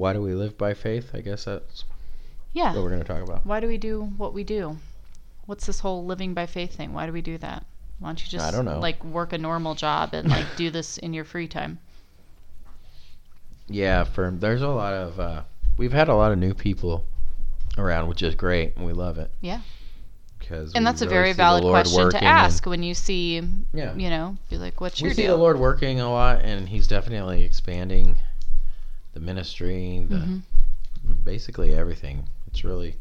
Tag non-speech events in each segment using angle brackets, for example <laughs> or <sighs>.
why do we live by faith? I guess that's Yeah. what we're going to talk about. Why do we do what we do? What's this whole living by faith thing? Why do we do that? Why don't you just I don't know. like work a normal job and like do this in your free time? Yeah, for there's a lot of uh, we've had a lot of new people around, which is great, and we love it. Yeah. Because And that's a very valid question to ask when you see, Yeah. you know, be like, what's we your see the Lord working a lot, and He's definitely expanding the ministry, the Mhm. basically everything. It's really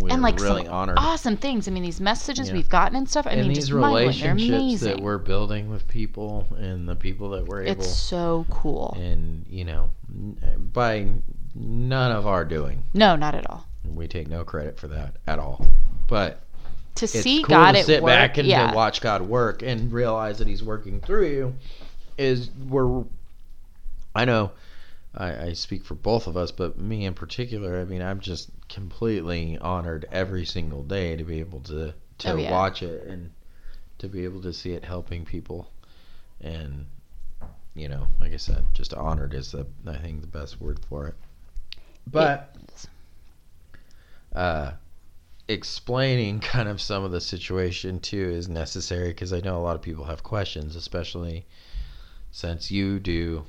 we're and like really honored. awesome things. I mean, these messages Yeah. we've gotten and stuff. I and mean, these relationships that we're building with people, and the people that we're able, It's so cool. and you know, by none of our doing. No, not at all. We take no credit for that at all. But To see cool God to at sit work, back and yeah. to watch God work and realize that He's working through you. Is we're, I know, I, I speak for both of us, but me in particular. I mean, I'm just completely honored every single day to be able to to Oh, yeah. watch it and to be able to see it helping people, and you know, like I said, just honored is the I think the best word for it. But uh, explaining <laughs> kind of some of the situation too is necessary because I know a lot of people have questions, especially since you do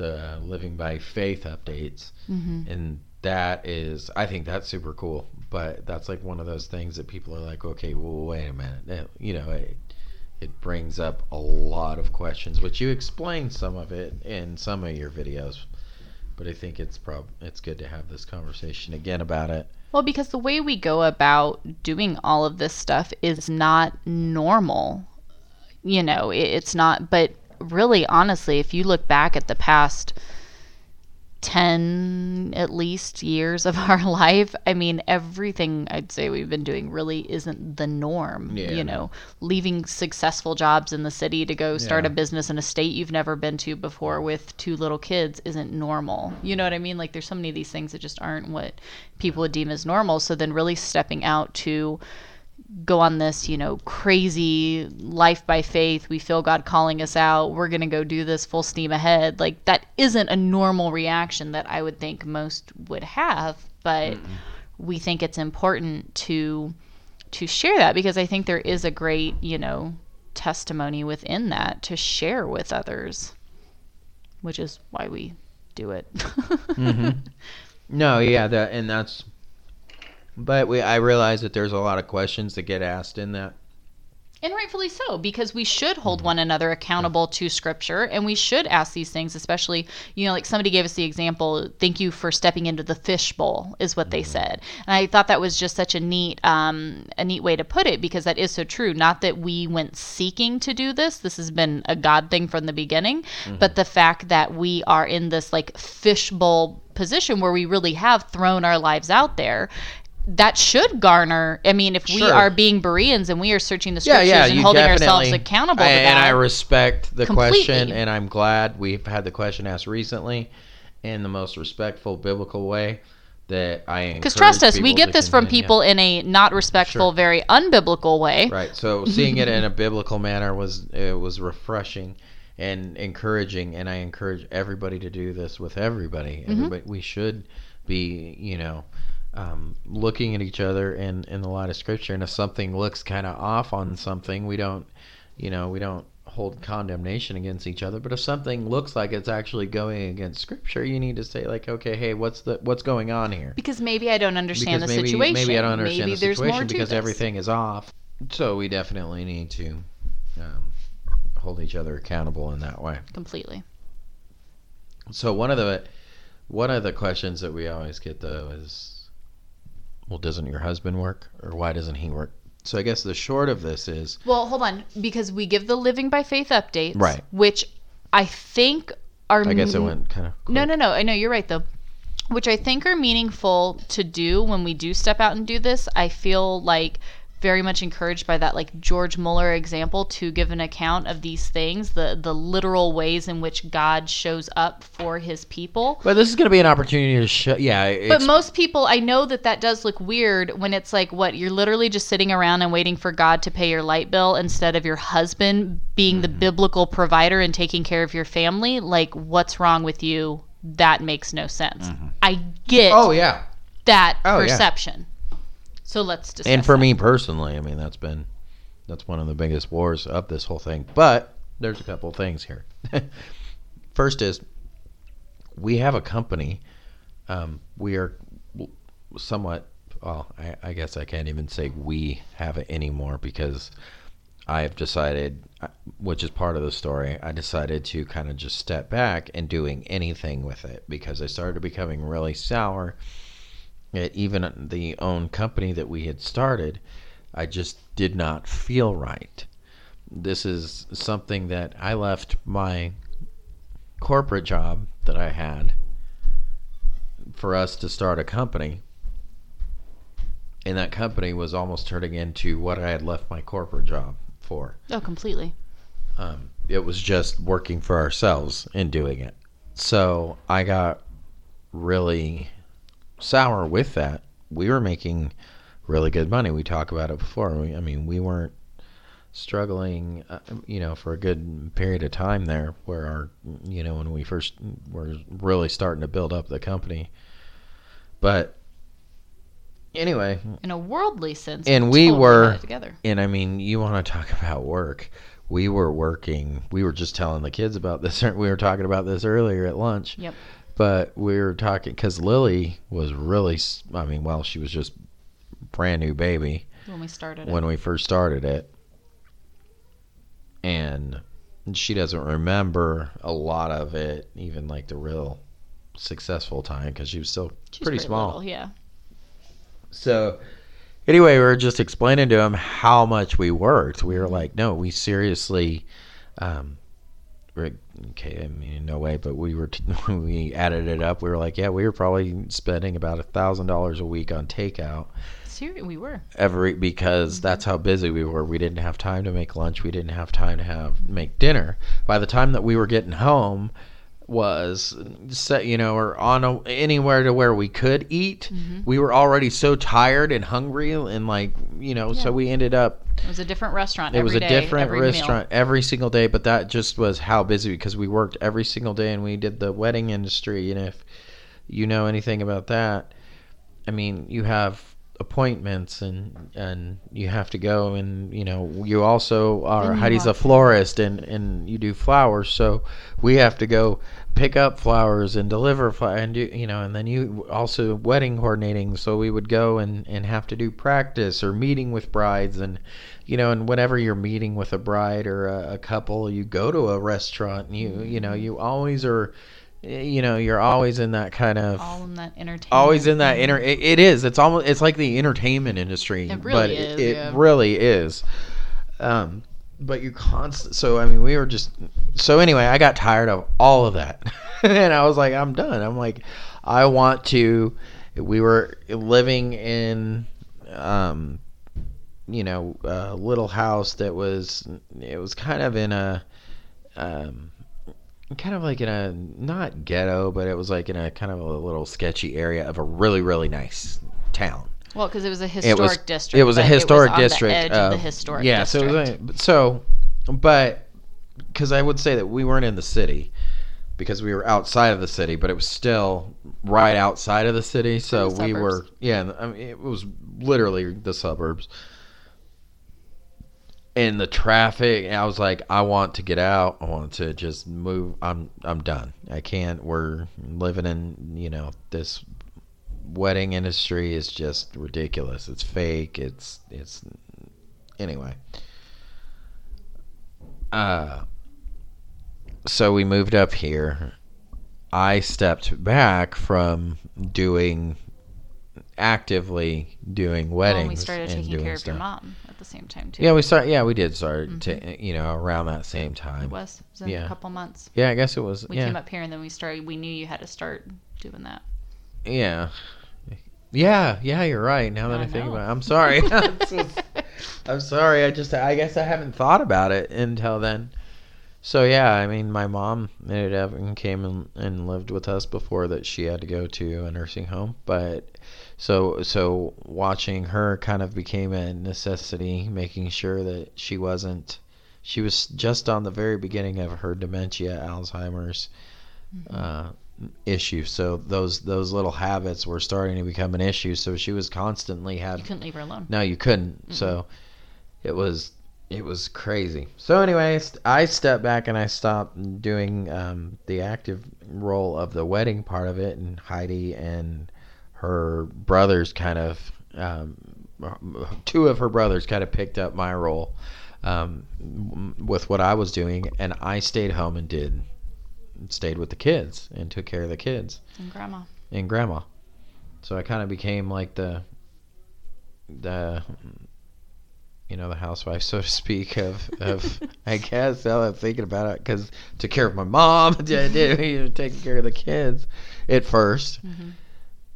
the living by faith updates, hmm and that is I think that's super cool. But that's like one of those things that people are like, okay, well, wait a minute, That- you know, it, it brings up a lot of questions, which you explain some of it in some of your videos. But I think it's prob it's good to have this conversation again about it. Well, because the way we go about doing all of this stuff is not normal. You know, it, it's not, but really, honestly, if you look back at the past 10 at least years of <laughs> our life, I mean, everything I'd say we've been doing really isn't the norm. Yeah, you know, leaving successful jobs in the city to go start Yeah. a business in a state you've never been to before with two little kids isn't normal. You know what I mean? Like, there's so many of these things that just aren't what people would deem as normal. So then, really stepping out to go on this, you know, crazy life by faith. We feel God calling us out. We're going to go do this full steam ahead. Like that isn't a normal reaction that I would think most would have, but we think it's important to to share that because I think there is a great, you know, testimony within that to share with others, which is why we do it. <laughs> Mhm. No, yeah, that and that's. But we, I realize that there's a lot of questions that get asked in that. And rightfully so, because we should hold mm-hmm. one another accountable to scripture and we should ask these things, especially, you know, like somebody gave us the example, thank you for stepping into the fishbowl, is what they mm-hmm. said. And I thought that was just such a neat, um, a neat way to put it because that is so true. Not that we went seeking to do this. This has been a God thing from the beginning, mm-hmm. but the fact that we are in this like fishbowl position where we really have thrown our lives out there. That should garner. I mean, if we are being Bereans and we are searching the scriptures yeah, and holding ourselves accountable I- to and. I respect the Completely. question, and I'm glad we've had the question asked recently in the most respectful biblical way. That I Because trust us, we get this from people in a not respectful, Sure. very unbiblical way. Right. So seeing it in a <laughs> biblical manner was it was refreshing and encouraging, and I encourage everybody to do this with everybody. Mm-hmm. Everybody, we should be, you know, um, looking at each other in in the light of Scripture, and if something looks kind of off on something, we don't, you know, we don't hold condemnation against each other. But if something looks like it's actually going against Scripture, you need to say like, okay, hey, what's the what's going on here? Because maybe I don't understand because the maybe, situation. Maybe I don't understand Maybe the there's situation more to because this. everything is off. So we definitely need to um, hold each other accountable in that way. Completely. So one of the one of the questions that we always get though is, well, doesn't your husband work, or why doesn't he work? So I guess the short of this is, Well, hold on, because we give the living by faith updates, Right. Which I think are. I guess it went kind of No, no, no. I know you're right though. Which I think are meaningful to do when we do step out and do this. I feel like very much encouraged by that like George Muller example to give an account of these things, the the literal ways in which God shows up for his people. But this is going to be an opportunity to show. Yeah, But most people, I know that that does look weird when it's like, what, you're literally just sitting around and waiting for God to pay your light bill instead of your husband being the Mm-hmm. biblical provider and taking care of your family. Like, what's wrong with you that makes no sense. I get Oh yeah. that Oh, yeah. So let's discuss. And for that. me personally, I mean that's been that's one of the biggest wars of this whole thing. But there's a couple things here. <laughs> First is we have a company. Um, we are somewhat. Well, I, I guess I can't even say we have it anymore because I've decided, uh, which is part of the story. I decided to kind of just step back and doing anything with it because I started becoming really sour at even the own company that we had started, I just did not feel right. This is something that I left my corporate job that I had for us to start a company. And that company was almost turning into what I had left my corporate job for. oh, completely. Um, it was just working for ourselves and doing it. So I got really sour with that. We were making really good money. We talked about it before. We, I mean, we weren't struggling, uh, you know, for a good period of time there where our, you know, when we first were really starting to build up the company. But anyway, In a worldly sense, And we were- together. and I mean, you want to talk <laughs> about work. We were working. We were just telling the kids about this. <laughs> We were talking about this earlier at lunch. Yep. But we were talking because Lily was really, I mean, well, she was just brand new baby When we started when it. we first started it, and she doesn't remember a lot of it, even like the real successful time because she was still She's pretty small. little, yeah. So anyway, we were just explaining to him how much we worked. We were like, no, we seriously, um, okay, I mean, no way, but we were, t- <laughs> we added it up, we were like, yeah, we were probably spending about a thousand dollars a week on takeout Seriously, we were. every, because mm-hmm. that's how busy we were. We didn't have time to make lunch. We didn't have time to have, make dinner. By the time that we were getting home, was set, you know, or on a, anywhere to where we could eat. Mm-hmm. We were already so tired and hungry, and like you know, so we ended up. It was a different restaurant. It was a day, different every meal. restaurant every single day, but that just was how busy because we worked every single day, and we did the wedding industry. And if you know anything about that, I mean, you have appointments and and you have to go and you know you also are you Heidi's a florist and and you do flowers. So we have to go pick up flowers and deliver flowers and do you know and then you also wedding coordinating. So we would go and and have to do practice or meeting with brides and you know and whenever you're meeting with a bride or a, a couple you go to a restaurant and you you know you always are you know you're always in that kind of All in that entertainment. always in that inter it, it is it's almost it's like the entertainment industry It but really it, is, it yeah. really is um but you're constant so i mean we were just so anyway i got tired of all of that <laughs> and i was like i'm done i'm like i want to we were living in um you know a little house that was it was kind of in a um kind of like in a not ghetto, but it was like in a kind of a little sketchy area of a really really nice town. Well, because it was a It historic was district. it was a historic the district. edge of the historic yeah, district. so it was a- so, but because I would say that we weren't in the city because we were outside of the city, but it was still right outside of the city. So the we were yeah, I mean, it was literally the suburbs. And the traffic, I was like, I want to get out. I want to just move. I'm I'm done. I can't. We're living in you know this wedding industry is just ridiculous. It's fake. It's it's anyway. Uh so we moved up here. I stepped back from doing actively doing Well, weddings and we started taking care of stuff. your mom at the same time too. Yeah, we start. Yeah, we did start. Mm-hmm. To, you know, around that same time. it was. It was Yeah. a couple months. Yeah, I guess it was. We yeah, came up here and then we started. We knew you had to start doing that. yeah, yeah, yeah. You're right. Now that I, I think about it, I'm sorry. <laughs> <laughs> I'm sorry. I just, I guess I haven't thought about it until then. So yeah, I mean, my mom ended up and came and, and lived with us before that she had to go to a nursing home. But so so watching her kind of became a necessity, making sure that she wasn't. She was just on the very beginning of her dementia, Alzheimer's, uh, issue. So those those little habits were starting to become an issue. So she was constantly having You couldn't leave her alone. no, you couldn't. So it was it was crazy. So anyways, I stepped back and I stopped doing um, the active role of the wedding part of it, and Heidi and her brothers kind of um, two of her brothers kind of picked up my role um, with what I was doing, and I stayed home and did stayed with the kids and took care of the kids And grandma. and grandma. So I kind of became like the the you know the housewife, so to speak, of of <laughs> I guess. Now that I'm thinking about it, because took care of my mom, <laughs> did did <laughs> taking care of the kids at 1st Mhm.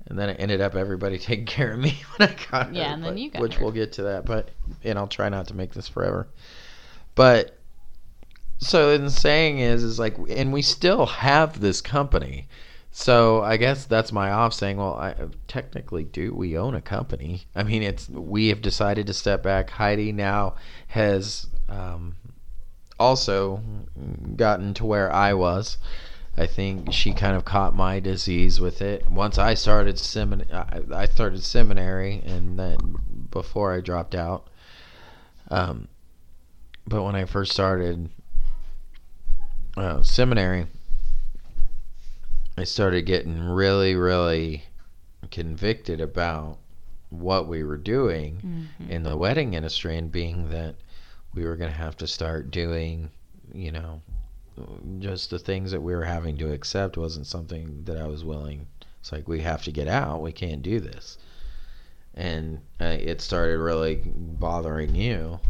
And then it ended up everybody <laughs> taking care of me <laughs> when I got Yeah, her, and then but- you got which her. we'll get to that, but and I'll try not to make this forever, but. So the saying is, is like, and we still have this company. So I guess that's my off saying, well, I technically do we own a company. I mean, it's we have decided to step back. Heidi now has um, also gotten to where I was. I think she kind of caught my disease with it. Once I started semin, I, I started seminary, and then before I dropped out. Um, but when I first started uh, seminary, I started getting really, really convicted about what we were doing Mhm. in the wedding industry, and being that we were going to have to start doing, you know, just the things that we were having to accept wasn't something that I was willing. It's like we have to get out. We can't do this, and uh, it started really bothering you.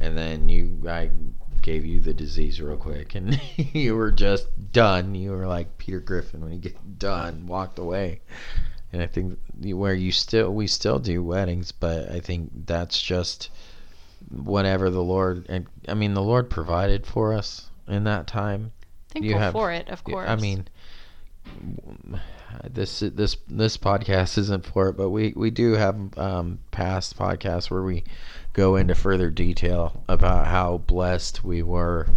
And then you, I gave you the disease real quick, and <laughs> you were just done. You were like Peter Griffin when he get done, walked away. And I think where you still, we still do weddings, but I think that's just whatever the Lord, and I mean, the Lord provided for us in that time. Thankful have- for it, of course. I mean, this this this podcast isn't for it, but we we do have um, past podcasts where we go into further detail about how blessed we were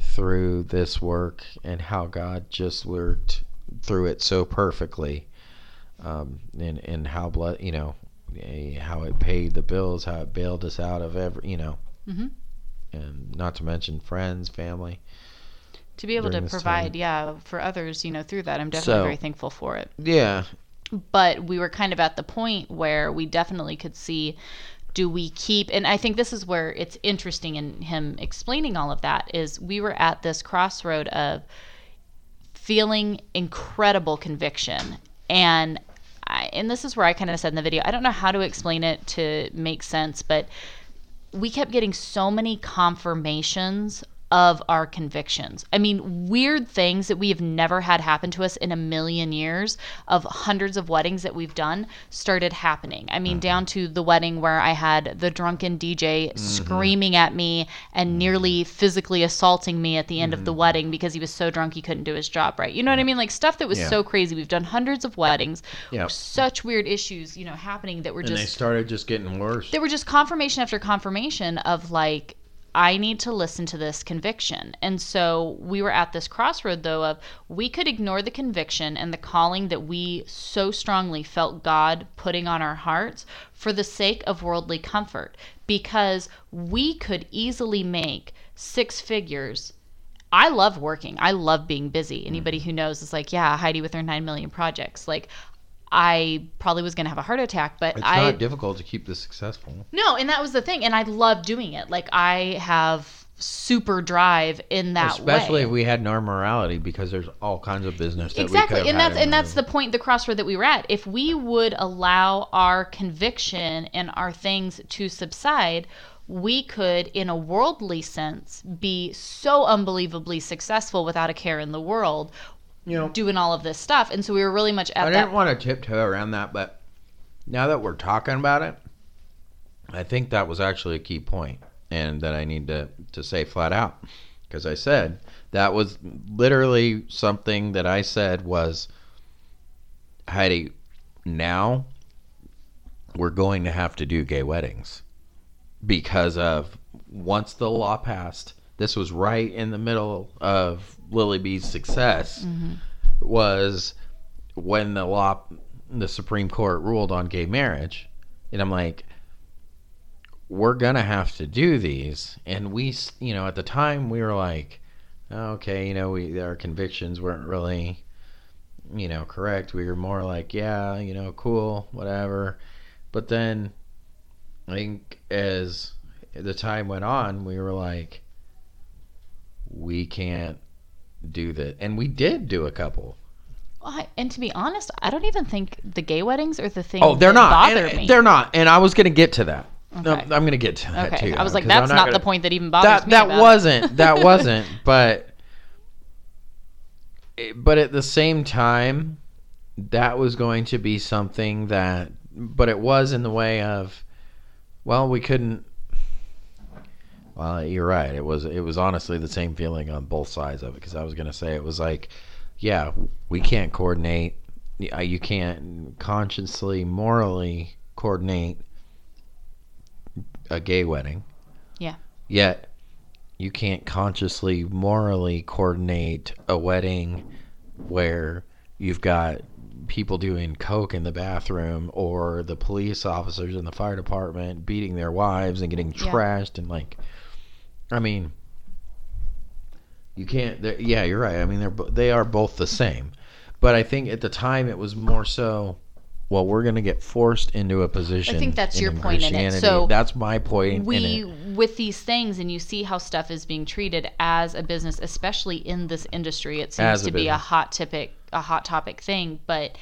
through this work and how God just worked through it so perfectly, um, and and how ble- you know how it paid the bills, how it bailed us out of every you know, Mhm. and not to mention friends, family. To be able to provide, yeah, for others, you know, through that, I'm definitely So- very thankful for it. Yeah, but we were kind of at the point where we definitely could see do we keep and i think this is where it's interesting in him explaining all of that is we were at this crossroad of feeling incredible conviction. And I, and this is where i kind of said in the video i don't know how to explain it to make sense but we kept getting so many confirmations of our convictions. I mean, weird things that we have never had happen to us in a million years of hundreds of weddings that we've done started happening. I mean, mm-hmm. down to the wedding where I had the drunken DJ mm-hmm. screaming at me and mm-hmm. nearly physically assaulting me at the end of the wedding because he was so drunk he couldn't do his job right. You know what I mean? Like stuff that was Yeah. so crazy. We've done hundreds of weddings. Yep. Such weird issues, you know, happening that were just and just they started just getting worse. there were just confirmation after confirmation of like I need to listen to this conviction. And so we were at this crossroad though of we could ignore the conviction and the calling that we so strongly felt God putting on our hearts for the sake of worldly comfort because we could easily make six figures I love working. I love being busy. Anybody mm. who knows is like, yeah, Heidi with her 9 million projects. Like I probably was going to have a heart attack, but It's I not difficult to keep this successful. no, and that was the thing, and I love doing it. Like I have super drive in that Especially way. if we had no morality, because there's all kinds of business that we could exactly, have and that's and that's the- the point, the crossroad that we were at. If we would allow our conviction and our things to subside, we could, in a worldly sense, be so unbelievably successful without a care in the world, you know. doing all of this stuff. And so we were really much at I that. didn't want to tiptoe around that, but now that we're talking about it, I think that was actually a key point, and that I need to to say flat out, because I said that was literally something that I said was, Heidi, now we're going to have to do gay weddings because of once the law passed. This was right in the middle of Lily B's success. Mm-hmm. was when the law, the Supreme Court ruled on gay marriage, and I'm like, we're gonna have to do these, and we, you know, at the time we were like, oh, okay, you know, we our convictions weren't really, you know, correct. We were more like, yeah, you know, cool, whatever. But then, I think as the time went on, we were like, we can't do that, and we did do a couple. I- And to be honest, I don't even think the gay weddings are the thing. Oh, they're not. Bother And- me. They're not. And I was going to get to that. Okay. I'm going to get to that okay. too. I was like, I'm that's not, gonna- the point that even bothers That me. that wasn't. <laughs> That wasn't. But but at the same time, that was going to be something that. But it was in the way of, well, we couldn't. Well, you're right. It was it was honestly the same feeling on both sides of it because I was gonna say it was like, yeah, we can't coordinate. You can't consciously, morally coordinate a gay wedding. Yeah. Yet you can't consciously, morally coordinate a wedding where you've got people doing coke in the bathroom or the police officers in the fire department beating their wives and getting Yeah. trashed and like I mean you can't yeah you're right I mean they're they are both the same but I think at the time it was more so well we're going to get forced into a position I think that's your point in it. So that's my point in we it. with these things and you see how stuff is being treated as a business especially in this industry it seems to be a hot topic a hot topic thing but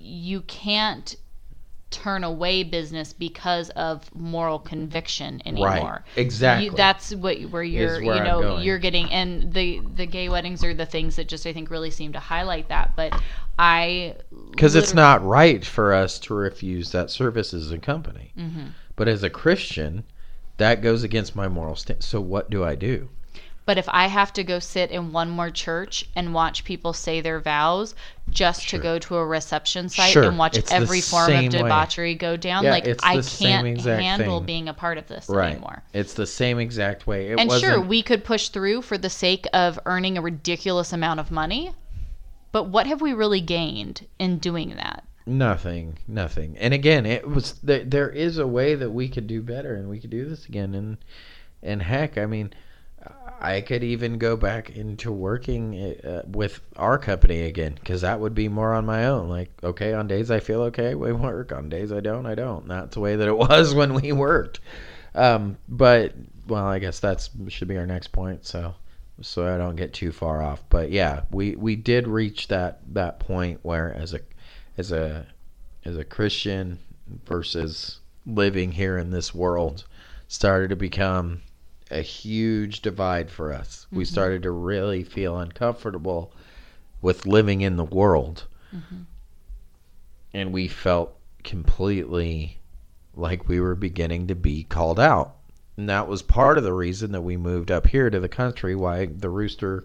you can't turn away business because of moral conviction anymore Right. exactly. you, that's what where you're where you know you're getting and the the gay weddings are the things that just i think really seem to highlight that but i because it's not right for us to refuse that service as a company. Mhm. But as a Christian, that goes against my moral stand. So what do I do? But if I have to go sit in one more church and watch people say their vows just Sure. to go to a reception site Sure, and watch it's every form of way. debauchery go down, Yeah, like I can't handle thing. being a part of this Right. anymore. It's the same exact way. It and wasn't, sure, we could push through for the sake of earning a ridiculous amount of money, but what have we really gained in doing that? nothing, nothing. And again, it was there, there is a way that we could do better, and we could do this again. And and heck, I mean, I could even go back into working uh, with our company again because that would be more on my own. Like, okay, on days I feel okay, we <laughs> work. On days I don't, I don't. That's the way that it <laughs> was when we worked. Um, but well, I guess that's should be our next point. So so I don't get too far off. But yeah, we we did reach that that point where as a as a as a Christian versus living here in this world started to become a huge divide for us. We mm-hmm. started to really feel uncomfortable with living in the world. Mm-hmm. And we felt completely like we were beginning to be called out. And that was part of the reason that we moved up here to the country, why the rooster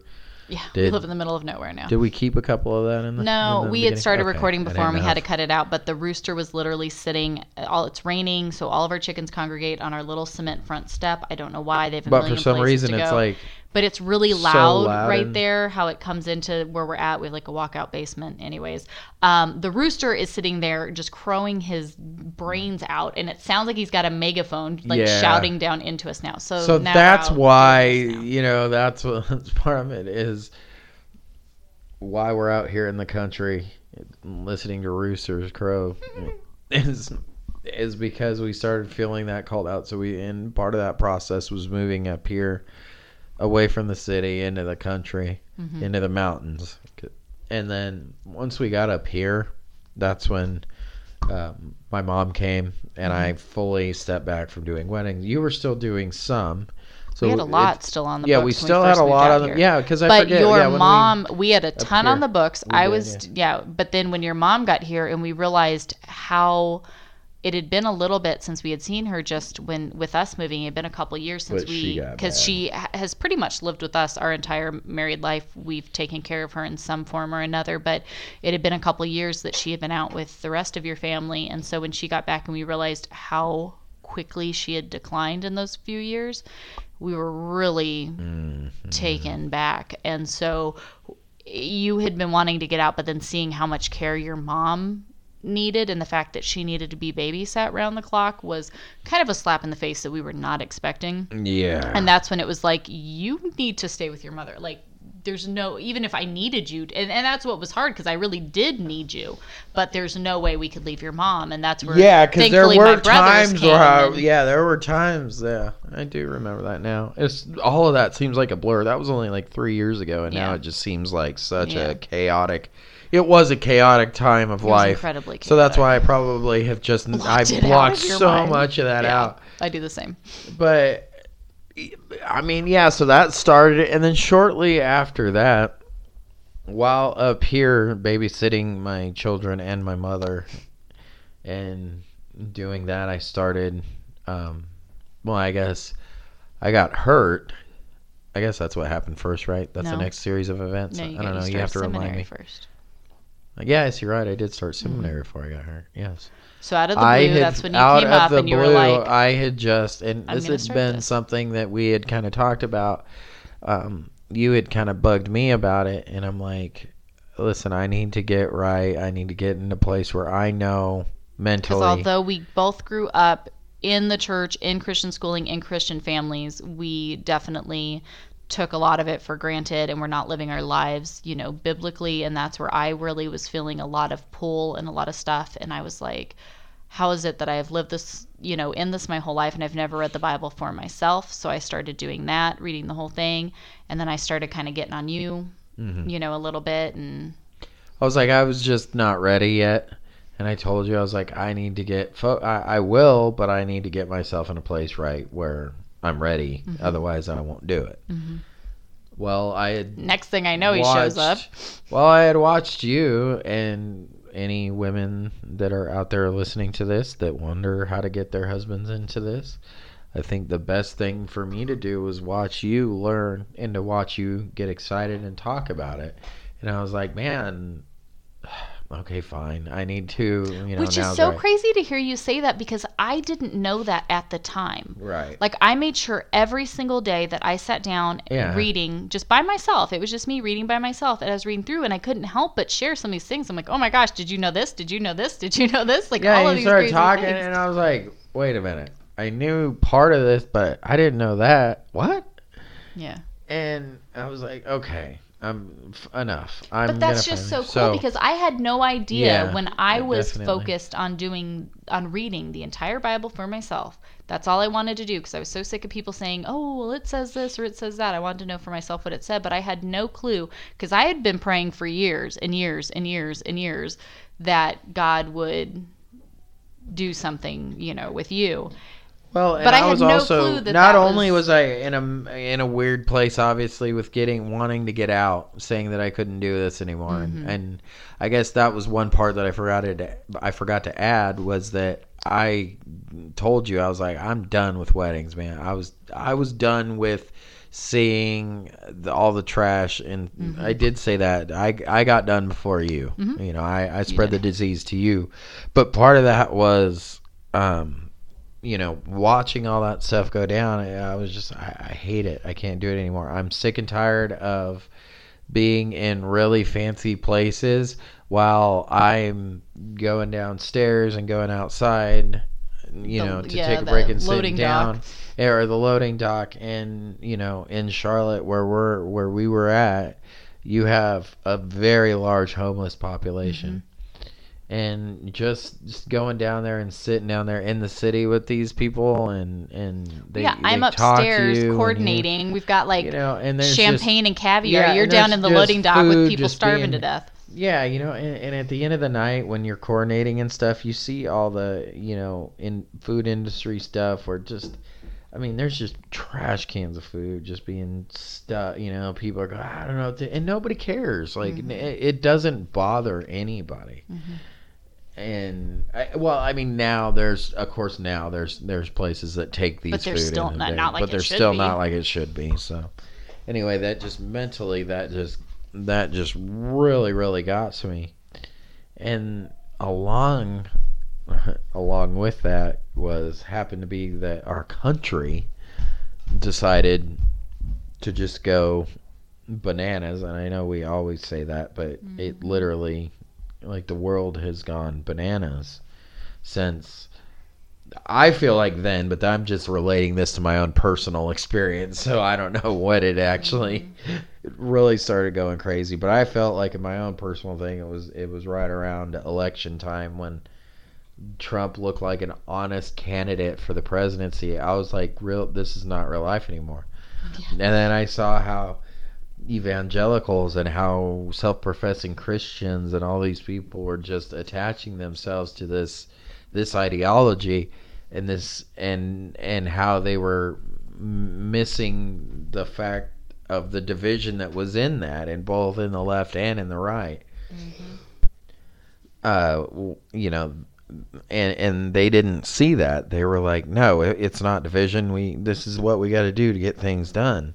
Yeah, we live in the middle of nowhere now. did we keep a couple of that in the No, in the we had started Okay, recording before and we had to cut it out, but the rooster was literally sitting all it's raining, so all of our chickens congregate on our little cement front step. I don't know why they've But for some reason it's go. like but it's really so loud, loud right and- there how it comes into where we're at we have like a walkout basement anyways. Um, the rooster is sitting there just crowing his brains out and it sounds like he's got a megaphone like Yeah. shouting down into us now. So so now that's why you know that's what <laughs> that's part of it is why we're out here in the country listening to roosters crow <laughs> is is because we started feeling that called out. So we and part of that process was moving up here away from the city into the country Mhm. into the mountains and then once we got up here that's when um, my mom came and Mm-hmm. I fully stepped back from doing weddings. You were still doing some, so we had a lot still on the yeah, books Yeah, we still first had a lot of them. Yeah, because I but forget. your yeah, when we- mom, we, had a ton on the books. I did, was, yeah. But then when your mom got here and we realized how it had been a little bit since we had seen her just when with us moving, it had been a couple years since But we, because bad. she has pretty much lived with us our entire married life. We've taken care of her in some form or another, but it had been a couple years that she had been out with the rest of your family. And so when she got back and we realized how quickly she had declined in those few years, we were really Mhm. taken back and so you had been wanting to get out, but then seeing how much care your mom needed and the fact that she needed to be babysat round the clock was kind of a slap in the face that we were not expecting. Yeah. And that's when it was like, you need to stay with your mother. Like, there's no, even if I needed you, and, and that's what was hard because I really did need you, but there's no way we could leave your mom. And that's where, yeah, because there were times where I, and- yeah, there were times. Yeah, I do remember that now. It's all of that seems like a blur. That was only like three years ago, and now it just seems like such Yeah. a chaotic. It was a chaotic time of was life. incredibly So that's why I probably have just I Blocked out blocked so mind. much of that Yeah, out. I do the same. But I mean, yeah, so that started. And then shortly after that, while up here babysitting my children and my mother and doing that, I started, um, well, I guess I got hurt. I guess that's what happened first, right? That's the next series of events. No, I don't know. you You have to remind me. first. Yes, you're right. I did start Mm-hmm. seminary before I got hurt. Yes. So out of the blue, I had that's when you came up the and you blue, were like, I had just and I'm this gonna had been this. something that we had kind of talked about. Um, you had kind of bugged me about it, and I'm like, listen, I need to get right. I need to get in a place where I know mentally. because although we both grew up in the church, in Christian schooling, in Christian families, we definitely took a lot of it for granted and we're not living our lives, you know, biblically. And that's where I really was feeling a lot of pull and a lot of stuff. And I was like, how is it that I have lived this, you know, in this my whole life and I've never read the Bible for myself? So I started doing that, reading the whole thing. And then I started kind of getting on you, Mhm. you know, a little bit. And I was like, I was just not ready yet. And I told you, I was like, I need to get, fo- I, I will, but I need to get myself in a place right where I'm ready. Mm-hmm. Otherwise, I won't do it. Well, I had next thing I know, he shows up. Well, I had watched you and any women that are out there listening to this that wonder how to get their husbands into this. I think the best thing for me to do was watch you learn and to watch you get excited and talk about it. And I was like, man, okay, fine. I need to, you know, Which is so crazy to hear you say that because I didn't know that at the time. Right. Like I made sure every single day that I sat down Yeah. reading just by myself. It was just me reading by myself and I was reading through and I couldn't help but share some of these things. I'm like, oh my gosh, did you know this? Did you know this? Did you know this? Like yeah, all of you these started crazy talking, things. and I was like, wait a minute. I knew part of this, but I didn't know that. What? yeah. And I was like, okay, I'm f- enough. I'm But that's just so cool because I had no idea Yeah, when I yeah, was definitely. focused on doing on reading the entire Bible for myself. That's all I wanted to do because I was so sick of people saying, "Oh, well, it says this or it says that." I wanted to know for myself what it said, but I had no clue because I had been praying for years and years and years and years that God would do something, you know, with you. Well, and But I had was no also that not that only was- was I in a in a weird place, obviously, with getting wanting to get out, saying that I couldn't do this anymore, Mm-hmm. and, and I guess that was one part that I forgot to I forgot to add was that I told you I was like I'm done with weddings, man. I was I was done with seeing the, all the trash, and Mm-hmm. I did say that I I got done before you. You know, I I spread the disease to you, but part of that was. um you know, watching all that stuff go down, I was just, I, I hate it. I can't do it anymore. I'm sick and tired of being in really fancy places while I'm going downstairs and going outside, you The- know, to yeah, take a break and sit down. dock. Or the loading dock, and you know, in Charlotte, where we're where we were at, you have a very large homeless population Mm-hmm. And just just going down there and sitting down there in the city with these people and and they yeah, I'm they talk to upstairs and you- coordinating. We've got like you know and there's just- champagne and caviar. Yeah, You're and down in the loading dock with people starving being- to death. yeah you know and, and at the end of the night when you're coordinating and stuff you see all the you know in food industry stuff where just I mean, there's just trash cans of food just being stuck. You know, people are going, I don't know, and nobody cares. Like, Mm-hmm. it, it doesn't bother anybody. And I, well, I mean, now there's, of course, now there's there's places that take these they're food, still not- not like but they're still be. not like it should be. So, anyway, that just mentally, that just that just really, really got to me. And along <laughs> along with that was happened to be that our country decided to just go bananas, and I know we always say that, but it Mhm. literally, like the world has gone bananas since. I feel like then, but I'm just relating this to my own personal experience, so I don't know what it actually it really started going crazy. But I felt like in my own personal thing, it was it was right around election time when Trump looked like an honest candidate for the presidency. I was like, real, this is not real life anymore. Yeah. And then I saw how evangelicals and how self-professing Christians and all these people were just attaching themselves to this this ideology and this and and how they were m- missing the fact of the division that was in that and both in the left and in the right Mhm. uh you know and and they didn't see that. They were like no it's not division. We this is what we got to do to get things done.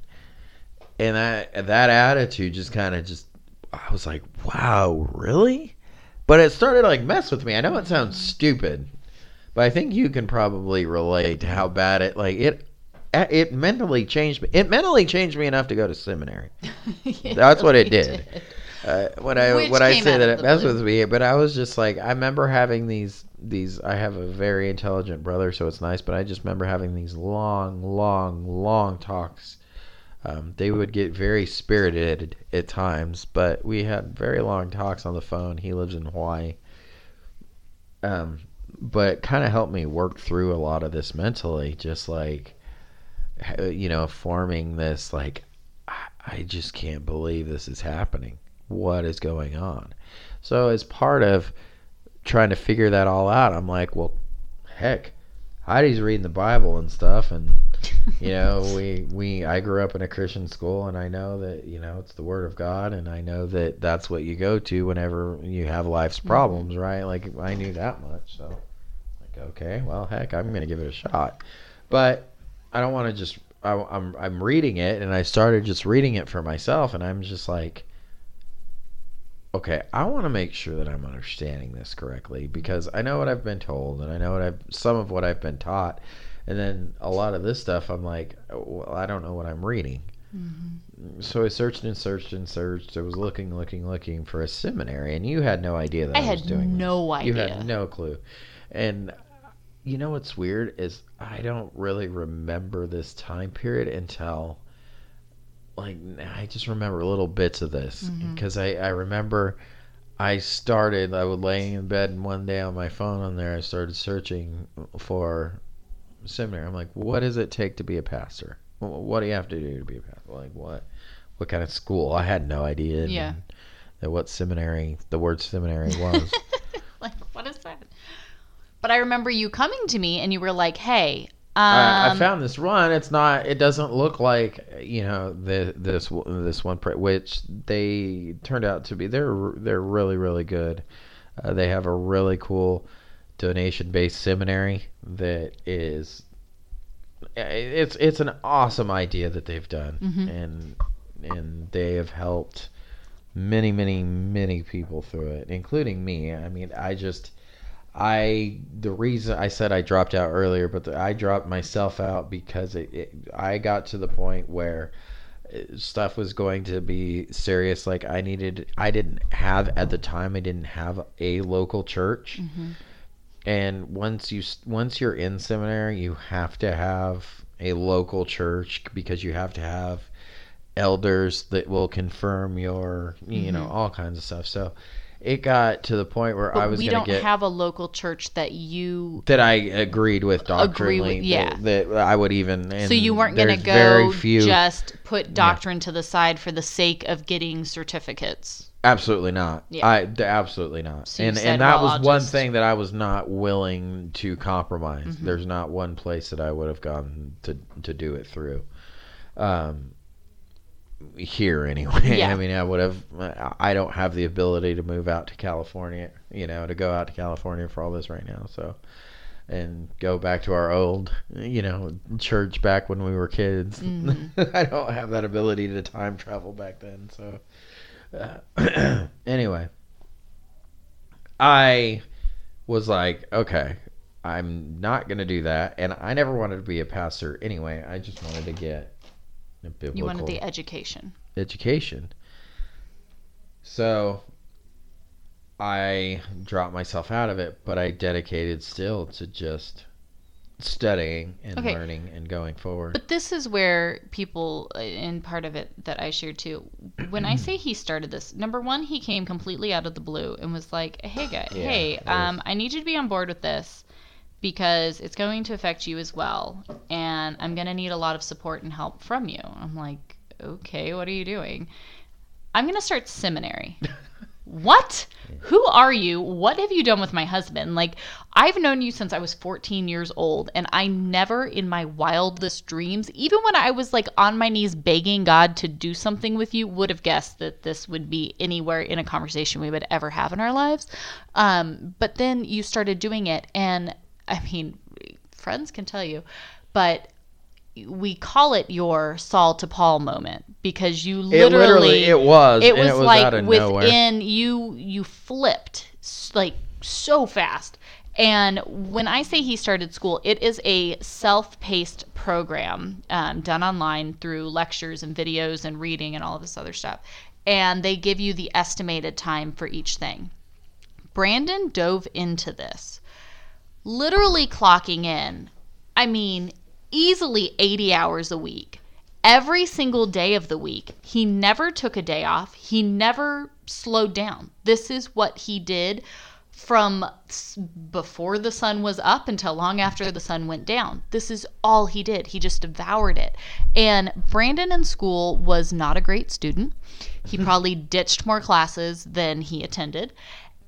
And that that attitude just kind of just i was like wow really? But it started to like mess with me. I know it sounds stupid but i think you can probably relate to how bad it like it it mentally changed me it mentally changed me enough to go to seminary. <laughs> <laughs> That's what it really did. uh, when I Which when I say that it messed blue. with me, but I was just like I remember having these these. I have a very intelligent brother, so it's nice. But I just remember having these long, long, long talks. Um, they would get very spirited at times, but we had very long talks on the phone. He lives in Hawaii. Um, but kind of helped me work through a lot of this mentally, just like you know, forming this like I just can't believe this is happening. What is going on? So as part of trying to figure that all out, I'm like, well, heck, Heidi's reading the Bible and stuff, and you know, <laughs> we we I grew up in a Christian school, and I know that you know it's the Word of God, and I know that that's what you go to whenever you have life's mm-hmm. problems, right? Like I knew that much, so like okay, well, heck, I'm gonna give it a shot, but I don't want to just. I, I'm I'm reading it, and I started just reading it for myself, and I'm just like, okay, I want to make sure that I'm understanding this correctly because I know what I've been told, and I know what I've some of what I've been taught, and then a lot of this stuff, I'm like, well, I don't know what I'm reading. Mhm. So I searched and searched and searched. I was looking, looking, looking for a seminary, and you had no idea that I I, was doing no this. You had no clue, and you know what's weird is I don't really remember this time period until like I just remember little bits of this mm-hmm. because I I remember I started I was laying in bed and one day on my phone on there I started searching for seminary. I'm like, what does it take to be a pastor? What do you have to do to be a pastor? Like what? What kind of school? I had no idea. Yeah. that what seminary the word seminary was. <laughs> like, what is that? But I remember you coming to me and you were like, "Hey, I, I found this one. It's not. It doesn't look like you know the this this one pri- which they turned out to be. They're they're really really good. Uh, they have a really cool donation based seminary that is. It's it's an awesome idea that they've done, Mhm. and and they have helped many many many people through it, including me. I mean, I just. I the reason I said I dropped out earlier, but the, I dropped myself out because it, it I got to the point where uh, stuff was going to be serious. Like I needed, I didn't have at the time. I didn't have a local church, mhm. and once you once you're in seminary, you have to have a local church because you have to have elders that will confirm your you know Mhm. all kinds of stuff. So it got to the point where But I was we don't get have a local church that you. that I agreed with Agree doctrinally. with- yeah. That, that I would even. And so you weren't going to go Very few. just put doctrine to the side for the sake of getting certificates. absolutely not. Yeah. I d- absolutely not. So and said, and that well, was I'll one just- thing that I was not willing to compromise. Mhm. There's not one place that I would have gone to to do it through. Um. Here anyway. <laughs> Yeah. I mean, I would have. I don't have the ability to move out to California. You know, to go out to California for all this right now. So. and go back to our old, you know, church back when we were kids. <laughs> Mhm. I don't have that ability to time travel back then. So, uh, <clears throat> anyway, I was like, okay, I'm not going to do that. And I never wanted to be a pastor anyway. I just wanted to get biblical. You wanted the education. education. So I dropped myself out of it, but I dedicated still to just studying and Okay. learning and going forward. But this is where people, uh, and part of it that I shared too. When I say he started this, number one, he came completely out of the blue and was like, "Hey, guy, Yeah, hey, um, I need you to be on board with this because it's going to affect you as well, and I'm gonna need a lot of support and help from you." I'm like, "Okay, what are you doing?" I'm gonna start seminary. <laughs> what? Who are you? What have you done with my husband? Like, I've known you since I was 14 years old, and I never in my wildest dreams, even when I was like on my knees begging God to do something with you, would have guessed that this would be anywhere in a conversation we would ever have in our lives. Um, but then you started doing it, and I mean, friends can tell you, but we call it your Saul to Paul moment because you it literally, literally it was. it and was, it was like out of nowhere. within you you flipped like so fast and when i say he started school it is a self-paced program um, done online through lectures and videos and reading and all of this other stuff and they give you the estimated time for each thing brandon dove into this literally clocking in i mean easily 80 hours a week every single day of the week. He never took a day off. He never slowed down. This is what he did from before the sun was up until long after the sun went down. This is all he did. He just devoured it. And Brandon in school was not a great student. He <laughs> probably ditched more classes than he attended.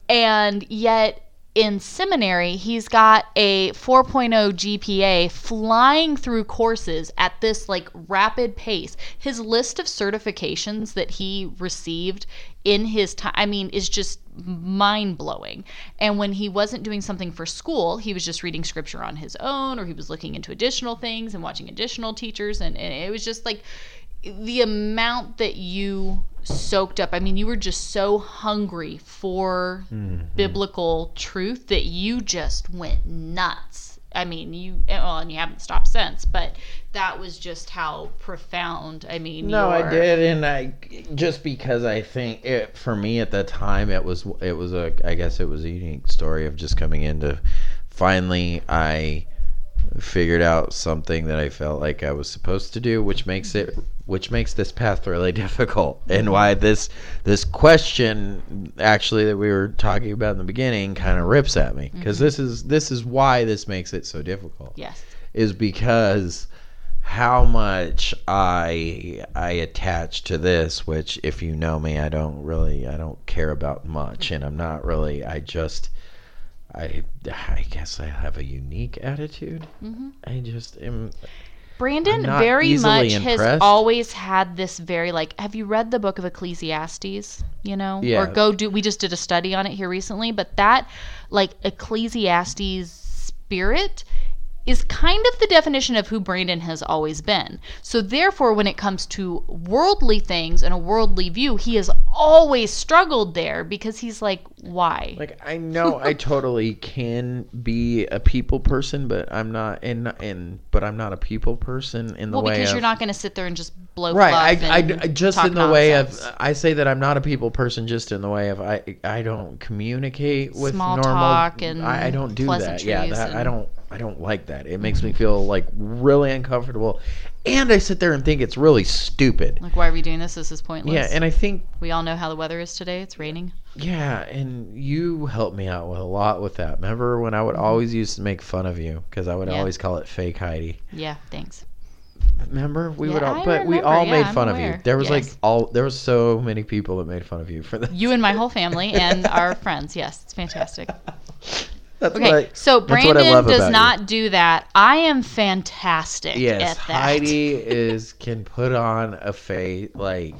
And yet in seminary, he's got a 4.0 GPA flying through courses at this like rapid pace. His list of certifications that he received in his time, I mean, is just mind blowing. And when he wasn't doing something for school, he was just reading scripture on his own or he was looking into additional things and watching additional teachers. And, and it was just like, the amount that you soaked up. I mean you were just so hungry for mm-hmm. biblical truth that you just went nuts. I mean you well and you haven't stopped since but that was just how profound i mean No, I did, and I just because I think it for me at the time it was it was a I guess it was a unique story of just coming into finally I figured out something that I felt like I was supposed to do, which makes it which makes this path really <laughs> difficult, and why this this question actually that we were talking about in the beginning kind of rips at me because this is this is why this makes it so difficult yes is because how much I I attach to this, which if you know me, I don't really I don't care about much, and I'm not really I just I I guess I have a unique attitude. hmm I just am. Brandon very much has always had this very like have you read the book of ecclesiastes you know Yeah. or go do we just did a study on it here recently but that like ecclesiastes spirit is kind of the definition of who Brandon has always been. So therefore when it comes to worldly things and a worldly view, he has always struggled there because he's like why? Like I know I <laughs> totally can be a people person, but I'm not in in but I'm not a people person in the well, way Well, because of you're not going to sit there and just blow right I, I, I- just in the way of i say that i'm not a people person just in the way of i i don't communicate with Small normal talk and I, I don't do that yeah that, i don't i don't like that it makes me feel like really uncomfortable and i sit there and think it's really stupid like why are we doing this? This is pointless. yeah and i think we all know how the weather is today. It's raining. yeah and you helped me out with a lot with that remember when i would always used to make fun of you because i would Mm-hmm. Yeah. always call it fake heidi Yeah, thanks. remember we Yeah, would all I but we all Yeah, made I'm fun of you there was like all there was so many people that made fun of you for <laughs> that You and my whole family and our friends. Yes, it's fantastic. <laughs> That's Okay, I, so that's what I Brandon does about you. not do that. I am fantastic Yes, at that. Heidi is can put on a face like.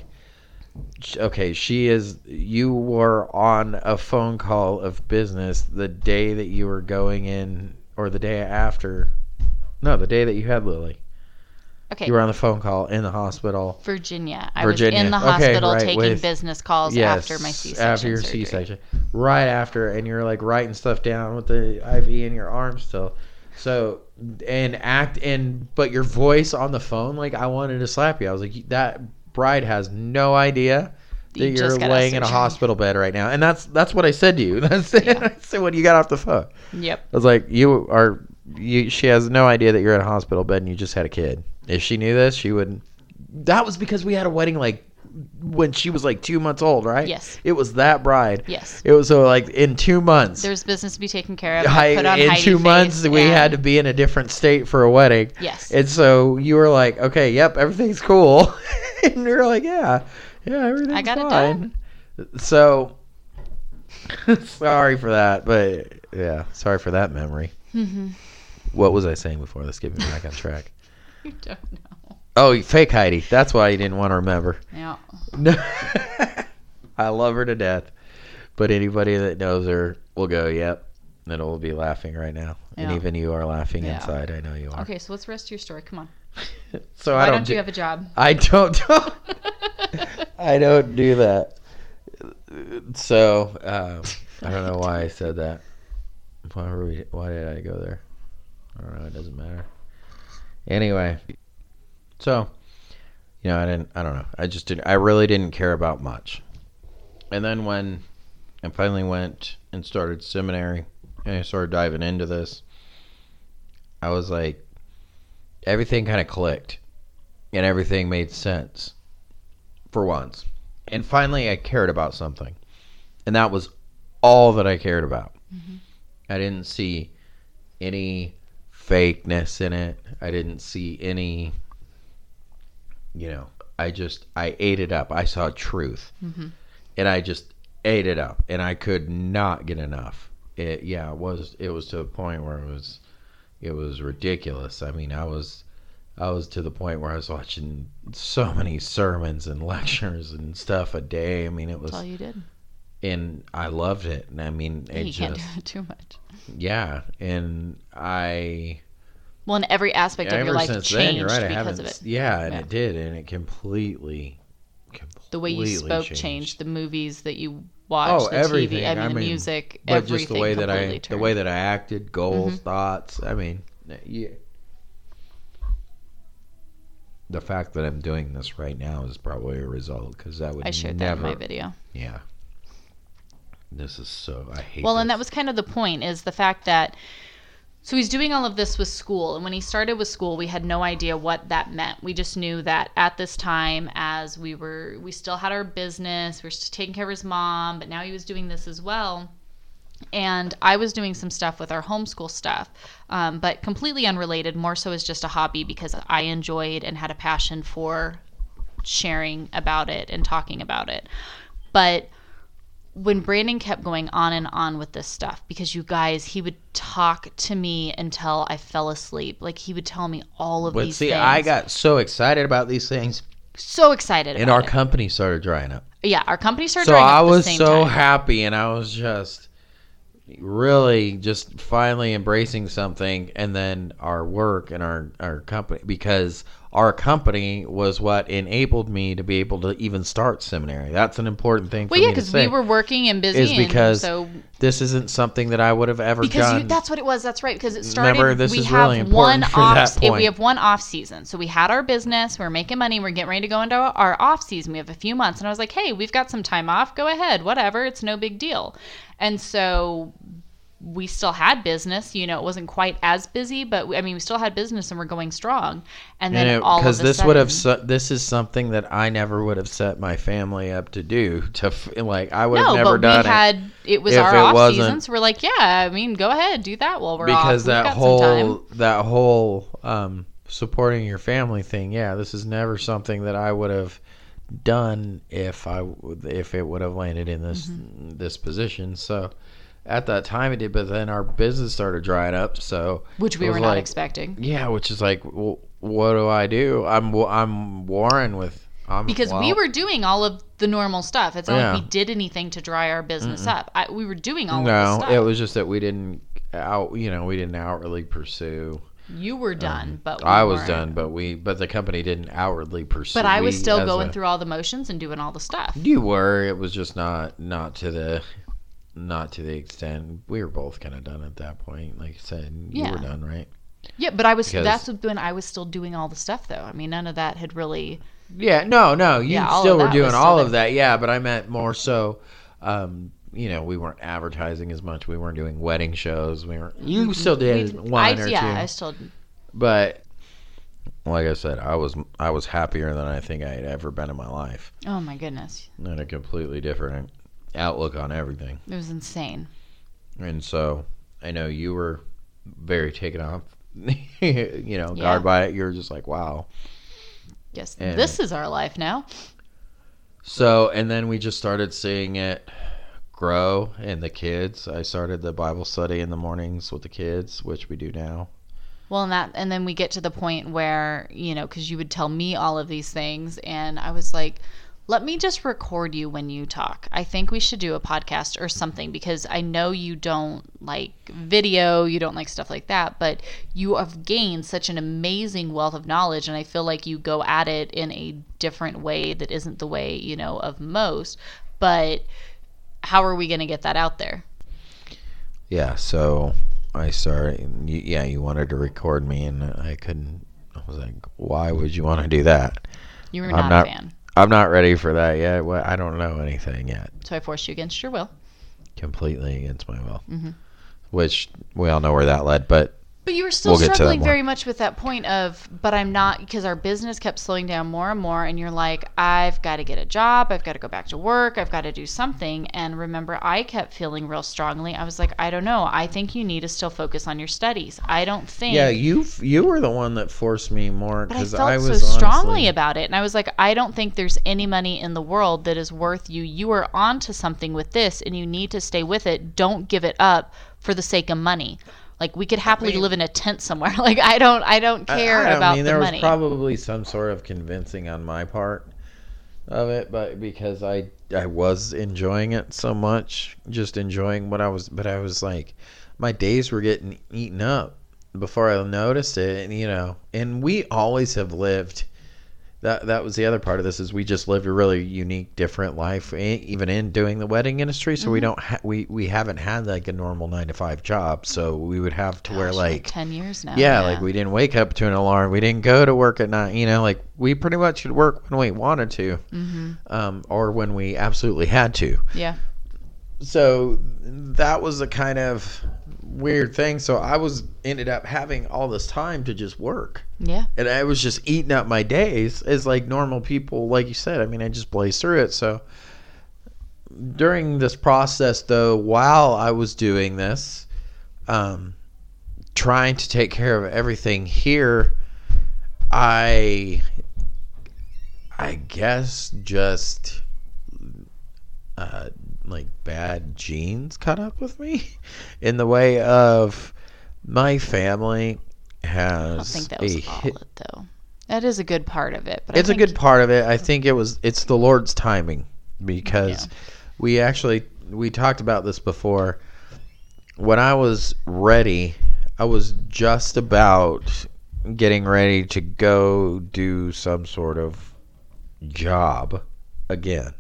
Okay, she is. You were on a phone call of business the day that you were going in, or the day after. No, the day that you had Lily. Okay, You were on the phone call in the hospital. Virginia. I Virginia. was in the Okay, hospital right, taking with- business calls Yes, after my C-section after your surgery. C-section, right after, and you're like writing stuff down with the IV in your arm still. So and act and but your voice on the phone, like I wanted to slap you. I was like that bride has no idea that you out laying in a hospital bed right now, and that's that's what I said to you. <laughs> That's it. Yeah. I said when you got off the phone. Yep. I was like, you are. You, she has no idea that you're in a hospital bed and you just had a kid. If she knew this, she would. That was because we had a wedding like when she was like two months old, right? Yes. It was that bride. Yes. It was so like in two months. There's business to be taken care of. I, I put on in Heidi two face months, we had to be in a different state for a wedding. Yes. And so you were like, okay, yep, everything's cool. <laughs> and we were like, yeah, yeah, everything's got it fine. So sorry for that, but yeah, sorry for that memory. Mhm. What was I saying before? Let's get me back on track. <laughs> You don't know. Oh, fake Heidi. That's why you didn't want to remember. Yeah. No. <laughs> I love her to death. But anybody that knows her will go, yep. And it'll be laughing right now. And even you are laughing Yeah. inside. I know you are. Okay, so what's the rest of your story? Come on. <laughs> So Why I don't, don't, do, you have a job? I don't I don't do that. So um, I don't know why I said that. Why were we? Why did I go there? I don't know. It doesn't matter. Anyway, so you know, I didn't. I don't know. I just didn't. I really didn't care about much. And then when I finally went and started seminary, and I started diving into this, I was like, everything kind of clicked, and everything made sense for once. And finally, I cared about something, and that was all that I cared about. Mm-hmm. I didn't see any fakeness in it. I didn't see any, you know, I just, I ate it up. I saw truth. Mhm. And I just ate it up. And I could not get enough. It, yeah, it was, it was to a point where it was, it was ridiculous. I mean, I was, I was to the point where I was watching so many sermons and <laughs> lectures and stuff a day. I mean, it was, That's all you did. and I loved it. And I mean, it you just, can't do it too much. Yeah. And I, Well, in every aspect of your life changed then, you're right. Because of it. Yeah, and Yeah. it did, and it completely, completely The way you spoke changed. changed. The movies that you watched, Oh, the everything. TV, I mean, I the mean, music, But everything just the way that I, completely the way that I acted, goals, Mhm. thoughts. I mean, yeah. The fact that I'm doing this right now is probably a result because I would I shared never. that in my video. Yeah. This is so. I hate. Well, and that was kind of the point is the fact that so he's doing all of this with school and when he started with school we had no idea what that meant we just knew that at this time as we were we still had our business we were taking care of his mom but now he was doing this as well and i was doing some stuff with our homeschool stuff um, but completely unrelated more so as just a hobby because i enjoyed and had a passion for sharing about it and talking about it but when Brandon kept going on and on with this stuff, because you guys, he would talk to me until I fell asleep. Like he would tell me all of But these see, things. I got so excited about these things, so excited and our it. company started drying up. yeah, our company started. so drying up I at the was same so time. happy, and I was just really just finally embracing something, and then our work and our our company because our company was what enabled me to be able to even start seminary. That's an important thing for Well, yeah, because we were working and busy, is and because so this isn't something that I would have ever because done. you, that's what it was. That's right. Because it started. Remember, this we is have really one important for off. that We have one off season. So we had our business. We are making money. We're getting ready to go into our off season. We have a few months, and I was like, "Hey, we've got some time off. Go ahead. Whatever. It's no big deal." And so we still had business. You know, it wasn't quite as busy, but we, I mean, we still had business, and we're going strong. And then it all because this would have su- this is something that I never would have set my family up to do to f- like I would no, have never but done we it had it was our it off wasn't- season, so we're like, yeah, I mean, go ahead, do that while we're because We've that whole that whole um, supporting your family thing yeah this is never something that I would have done if I would- if it would have landed in this Mm-hmm. this position so at that time it did but then our business started drying up so which we were not like, expecting. yeah which is like well, what do I do I'm I'm warring with I'm, because we were doing all of the normal stuff. It's not Yeah. like we did anything to dry our business up. I, we were doing all of no it was just that we didn't out you know we didn't outwardly pursue you were done, but we Um, I was weren't. done, but we, but the company didn't outwardly pursue. But I was still going a- through all the motions and doing all the stuff. You were. It was just not, not to the, not to the extent. We were both kind of done at that point. Like I said, you were done, right? Yeah, but I was. Because- That's when I was still doing all the stuff, though. I mean, none of that had really Yeah, no, no. You Yeah, still were doing all of that. Yeah, but I meant more so. Um, you know, we weren't advertising as much. We weren't doing wedding shows. We weren't. You still did We- one I, or yeah, two. I still. But like I said, I was I was happier than I think I had ever been in my life. Oh my goodness, And a completely different outlook on everything. it was insane. And so I know you were very taken off. <laughs> you know, Yeah. guard by it. You're just like, wow. Yes, And- this is our life now. So, and then we just started seeing it grow in the kids. I started the Bible study in the mornings with the kids, which we do now. Well, and that, and then we get to the point where you know, because you would tell me all of these things, and I was like, "Let me just record you when you talk. I think we should do a podcast or something because I know you don't like video, you don't like stuff like that, but you have gained such an amazing wealth of knowledge, and I feel like you go at it in a different way that isn't the way you know of most. But how are we going to get that out there? Yeah, so I started. you- Yeah, you wanted to record me, and I couldn't. I was like, why would you want to do that? You were I'm not, not- a fan, I'm not ready for that yet. Well, I don't know anything yet. so I forced you against your will. Completely against my will. Mhm. Which we all know where that led, but But you were still We'll get to that struggling very much with that point of, but I'm not, because our business kept slowing down more and more. And you're like, I've got to get a job. I've got to go back to work. I've got to do something. And remember, I kept feeling real strongly. I was like, I don't know. I think you need to still focus on your studies. I don't think. yeah, you you were the one that forced me more because I because felt so strongly honestly- about it. And I was like, I don't think there's any money in the world that is worth you. You are onto something with this and you need to stay with it. Don't give it up for the sake of money. Like we could happily mean- live in a tent somewhere. <laughs> Like I don't I don't care I, don't about mean, the there money. was probably some sort of convincing on my part of it, but because I I was enjoying it so much, just enjoying what I was, but I was like, my days were getting eaten up before I noticed it, and you know, and we always have lived. That that was the other part of this is we just lived a really unique, different life, even in doing the wedding industry. So Mm-hmm. we don't ha- we we haven't had like a normal nine to five job. So we would have to wear Gosh, like ten years now. yeah, like we didn't wake up to an alarm. We didn't go to work at night. You know, like we pretty much could work when we wanted to, hmm um, or when we absolutely had to. Yeah. So that was a kind of weird thing. So I was ended up having all this time to just work, Yeah. and I was just eating up my days as like normal people. Like you said, I mean, I just blazed through it. So during this process, though, while I was doing this, um, trying to take care of everything here, I, I guess, just uh, like bad genes caught up with me, <laughs> in the way of my family has I don't think that was a all hit- it though. That is a good part of it. But it's a good part of it. I think it was it's the Lord's timing because Yeah. we actually we talked about this before. When I was ready, I was just about getting ready to go do some sort of job again.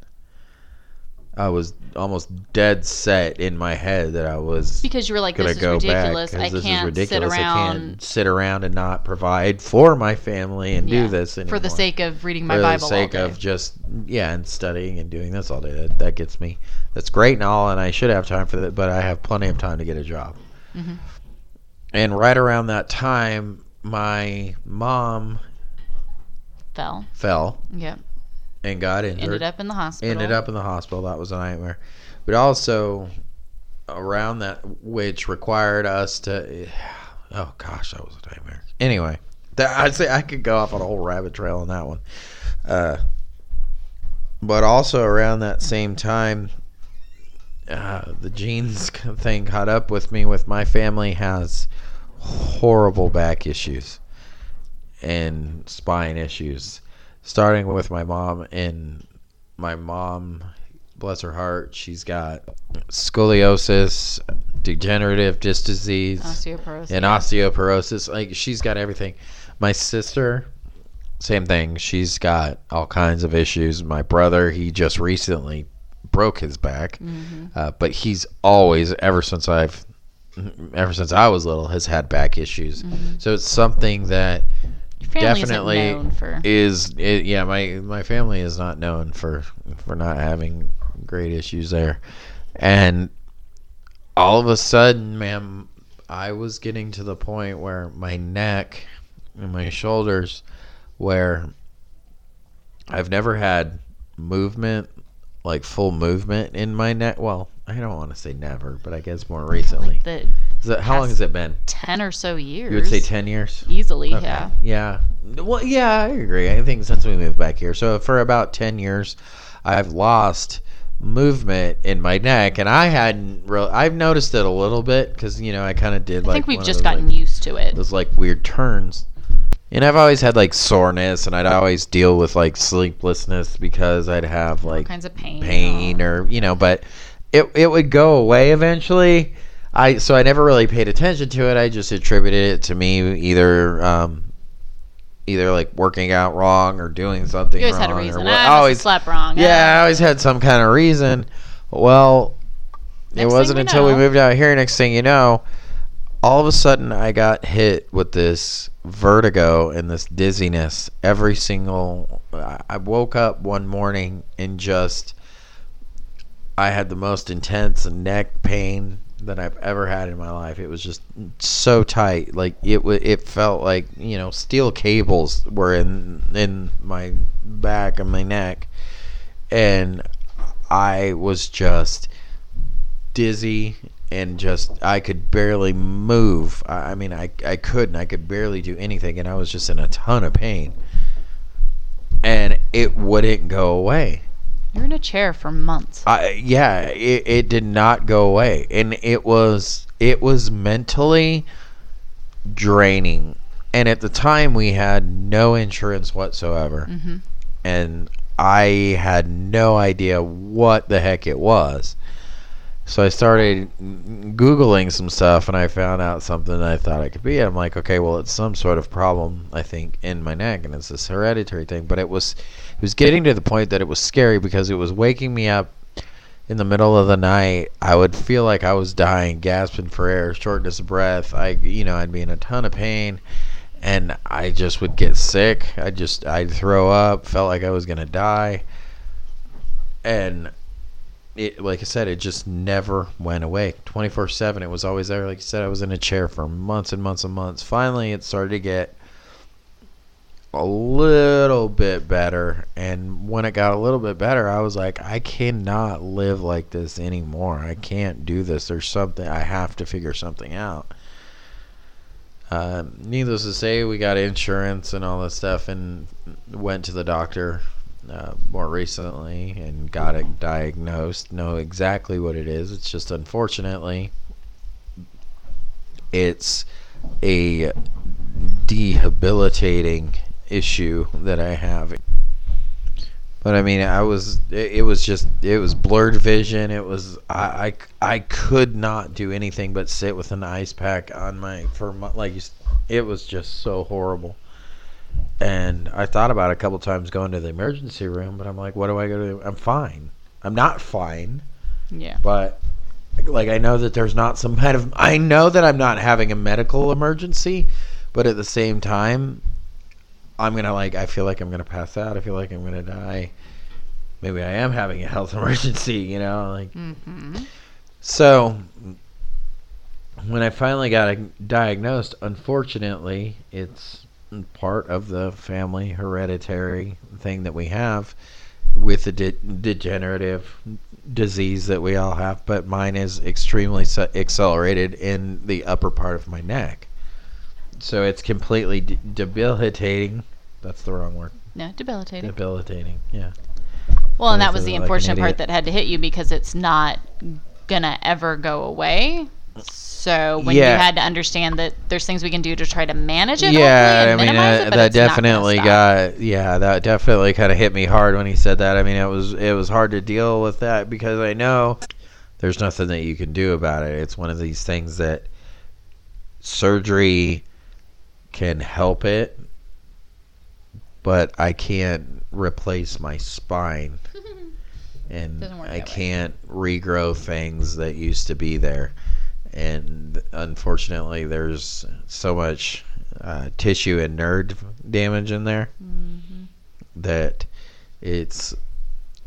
I was almost dead set in my head that I was because you were like, this is go ridiculous. back I this can't is ridiculous. sit I can't sit around and not provide for my family and yeah, do this anymore. for the sake of reading my for Bible For the sake of just yeah and studying and doing this all day. That, that gets me. That's great and all, and I should have time for that, but I have plenty of time to get a job. Mhm. And right around that time, my mom Fell. fell Yep. And got injured. Ended up in the hospital. ended up in the hospital. That was a nightmare. But also around that, which required us to. <sighs> Oh gosh, that was a nightmare. Anyway, that, I'd say I could go off on a whole rabbit trail on that one. Uh, but also around that same time, uh, the genes <laughs> thing caught up with me. With my family has horrible back issues and spine issues, starting with my mom and my mom, bless her heart, she's got scoliosis, degenerative disc disease, Osteoporosis. and osteoporosis. Like she's got everything. My sister, same thing. She's got all kinds of issues. My brother, he just recently broke his back, hmm uh, but he's always, ever since I've, ever since I was little, has had back issues. Mhm. So it's something that family definitely known for. is it, yeah my my family is not known for for not having great issues there and all of a sudden man i was getting to the point where my neck and my shoulders where i've never had movement like full movement in my neck well i don't want to say never but i guess more recently like the that, how long has it been ten or so years. you would say 10 years easily. Okay. Yeah. Yeah. Well, yeah, I agree. I think since we moved back here, so for about ten years, I've lost movement in my neck, and I hadn't real. I've noticed it a little bit because you know I kind of did I like think we've just those, gotten like, used to it. those like weird turns. And I've always had like soreness, and I'd always deal with like sleeplessness because I'd have All like kinds of pain. pain or you know, but it it would go away eventually. I so I never really paid attention to it. I just attributed it to me either um, either like working out wrong or doing something You always wrong. had a reason. I I must have always slept wrong. yeah, I always had some kind of reason. Well, Next it wasn't until we moved out here. Next thing you know, all of a sudden I got hit with this vertigo and this dizziness every single. I woke up one morning and just I had the most intense neck pain that I've ever had in my life. It was just so tight, like it wa It felt like you know steel cables were in in my back and my neck, and I was just dizzy and just I could barely move. I, I mean, I I couldn't. I could barely do anything, and I was just in a ton of pain, and it wouldn't go away. You're in a chair for months. I yeah, it, it did not go away, and it was it was mentally draining. And at the time, we had no insurance whatsoever, hmm and I had no idea what the heck it was. So I started googling some stuff, and I found out something I thought it could be. I'm like, okay, well, it's some sort of problem, I think, in my neck, and it's this hereditary thing. But it was, it was getting to the point that it was scary because it was waking me up in the middle of the night. I would feel like I was dying, gasping for air, shortness of breath. I, you know, I'd be in a ton of pain, and I just would get sick. I just, I'd throw up, felt like I was gonna die, and it, like I said, it just never went away. 24 7, it was always there. Like I said, I was in a chair for months and months and months. Finally, it started to get a little bit better. And when it got a little bit better, I was like, I cannot live like this anymore. I can't do this. There's something, I have to figure something out. Um, needless to say, we got insurance and all this stuff and went to the doctor uh, more recently and got it diagnosed. Know exactly what it is. It's just unfortunately, it's a debilitating issue that I have. But I mean, I was it, it was just it was blurred vision. It was I, I I could not do anything but sit with an ice pack on my for my, like it was just so horrible. And I thought about it a couple times going to the emergency room, but I'm like, what do I go to? I'm fine. I'm not fine, Yeah. but like I know that there's not some kind of I know that I'm not having a medical emergency, but at the same time, I'm gonna like I feel like I'm gonna pass out. I feel like I'm gonna die. Maybe I am having a health <laughs> emergency. You know, like hmm so. When I finally got diagnosed, unfortunately, it's part of the family hereditary thing that we have with the de- degenerative disease that we all have, but mine is extremely se- accelerated in the upper part of my neck. So it's completely de- debilitating. That's the wrong word. Yeah, debilitating. Debilitating. Yeah. Well, and that was the like unfortunate part that had to hit you because it's not gonna ever go away. So when Yeah. you had to understand that there's things we can do to try to manage it, yeah, I mean uh, it, that it's not gonna definitely got yeah, that definitely kind of hit me hard when he said that. I mean, it was it was hard to deal with that because I know there's nothing that you can do about it. It's one of these things that surgery can help it, but I can't replace my spine <laughs> and I can't regrow things that used to be there. And unfortunately, there's so much uh, tissue and nerve damage in there Mm-hmm. that it's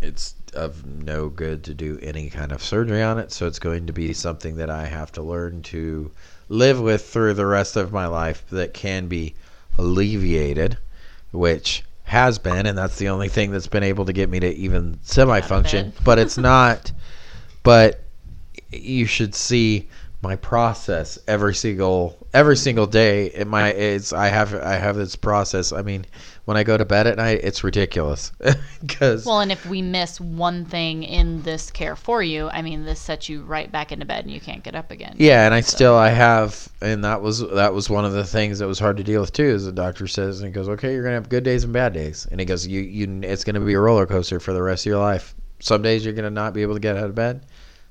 it's of no good to do any kind of surgery on it. So it's going to be something that i have to learn to live with through the rest of my life that can be alleviated which has been and that's the only thing that's been able to get me to even semi function but it's not. <laughs> But you should see my process every single every single day. It my it's i have i have this process. I mean when i go to bed at night it's ridiculous. <laughs> Because Well, and if we miss one thing in this care for you, I mean, this sets you right back into bed and you can't get up again. yeah and i still i have and that was that was one of the things that was hard to deal with too is the doctor says and he goes okay you're gonna have good days and bad days. And he goes you you it's gonna be a roller coaster for the rest of your life. Some days you're gonna not be able to get out of bed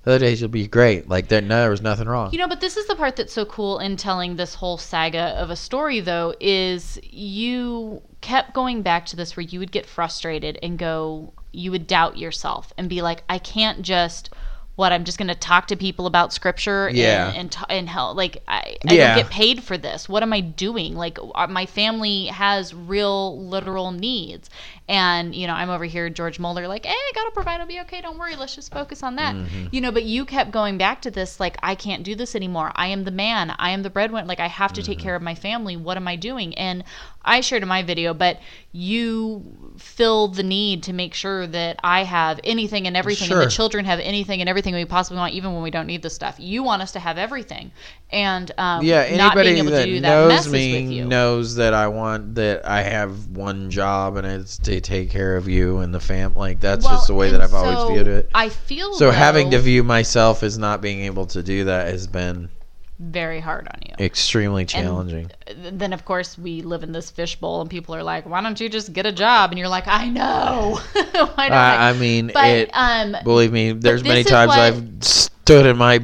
other days you'll be great like there, no, there was nothing wrong You know, but this is the part that's so cool in telling this whole saga of a story, though, is you kept going back to this where you would get frustrated and go, you would doubt yourself and be like, I can't just. What I'm just going to talk to people about scripture Yeah. and and, t- and hell like I, I Yeah. don't get paid for this. What am I doing? Like uh, my family has real literal needs, and you know I'm over here George Müller like, hey, I gotta provide. I'll be okay. Don't worry. Let's just focus on that. Mm-hmm. You know, but you kept going back to this like I can't do this anymore. I am the man. I am the breadwinner. Like I have to take Mm-hmm. care of my family. What am I doing? And I shared in my video, but you fill the need to make sure that I have anything and everything, and the children have anything and everything we possibly want, even when we don't need the stuff. You want us to have everything, and um, yeah not being anybody able that to do that knows messes me with you. knows that i want that i have one job and it's to take care of you and the fam like that's Well, just the way that i've always viewed it I feel so having to view myself as not being able to do that has been very hard on you. extremely challenging. then of course we live in this fishbowl and people are like why don't you just get a job? And you're like i know. <laughs> Why don't I, I? Mean but it um believe me there's many times i've stood in my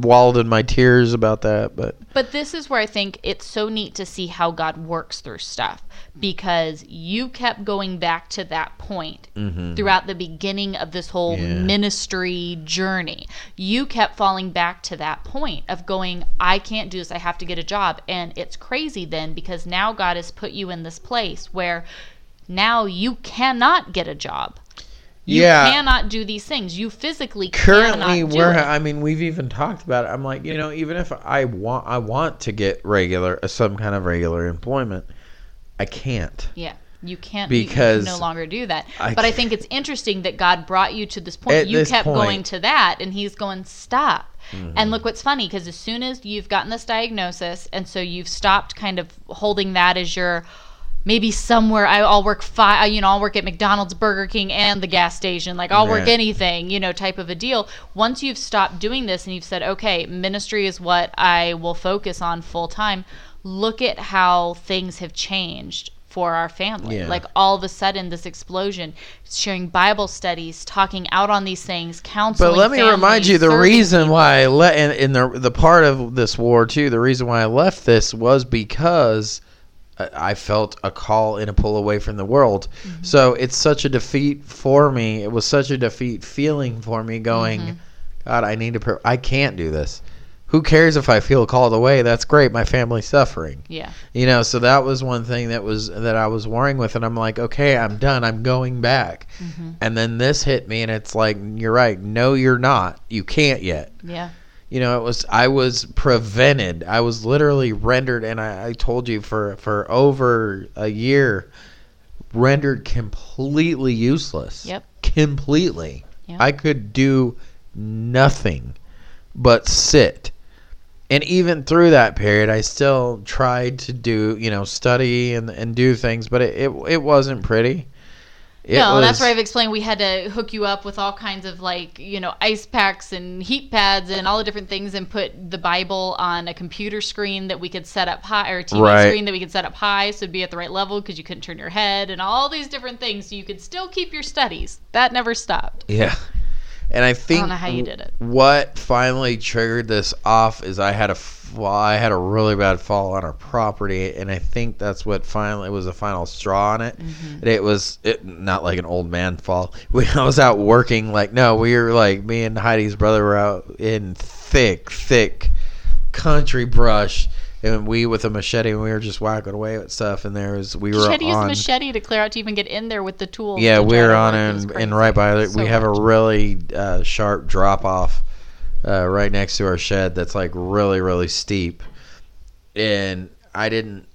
walled in my tears about that but but this is where i think it's so neat to see how god works through stuff because you kept going back to that point throughout the beginning of this whole Mm-hmm. Yeah. ministry journey you kept falling back to that point of going i can't do this i have to get a job and it's crazy then because now god has put you in this place where now you cannot get a job you Yeah. cannot do these things you physically currently cannot we're i mean we've even talked about it i'm like you know even if i want i want to get regular uh, some kind of regular employment i can't Yeah. You can't Because you can no longer do that. I but I think it's interesting that God brought you to this point. You this kept point. Mm-hmm. going to that, and He's going, stop. And look what's funny because as soon as you've gotten this diagnosis, and so you've stopped kind of holding that as your maybe somewhere I- I'll work five, you know, I'll work at McDonald's, Burger King, and the gas station. Like I'll work anything, you know, type of a deal. Once you've stopped doing this and you've said, okay, ministry is what I will focus on full time. Look at how things have changed for our family. Yeah. Like all of a sudden, this explosion, sharing Bible studies, talking out on these things, counseling. but let me remind you the reason people. why i let in, in the the part of this war too the reason why i left this was because I felt a call and a pull away from the world. Mm-hmm. So it's such a defeat for me. It was such a defeat feeling for me going, Mm-hmm. God, I need to, pr- I can't do this. Who cares if I feel called away? That's great. My family's suffering. Yeah. You know, so that was one thing that was that I was worrying with, and I'm like, okay, I'm done. I'm going back. Mm-hmm. And then this hit me, and it's like, you're right. No, you're not. You can't yet. Yeah. You know, it was I was prevented. I was literally rendered, and I, I told you for for over a year, rendered completely useless. Yep. Completely. Yep. I could do nothing but sit. And even through that period, I still tried to do, you know, study and, and do things, but it, it, it wasn't pretty. It no, that's was- where I've explained we had to hook you up with all kinds of like, you know, ice packs and heat pads and all the different things and put the Bible on a computer screen that we could set up high or a TV Right. screen that we could set up high so it'd be at the right level because you couldn't turn your head and all these different things so you could still keep your studies. That never stopped. Yeah. And I think know how you did it. what finally triggered this off is I had a well, I had a really bad fall on our property, and I think that's what finally was the final straw on it. Mm-hmm. It was it, not like an old man fall. <laughs> We, I was out working like no, we were like me and Heidi's brother were out in thick, thick country brush and we with a machete, and we were just whacking away at stuff, and there was we You were had to use on. machete to clear out to even get in there with the tool. Yeah, we're to on work. It was and, and right by it. So we have much. a really uh, sharp drop off uh, right next to our shed that's like really really steep, and I didn't.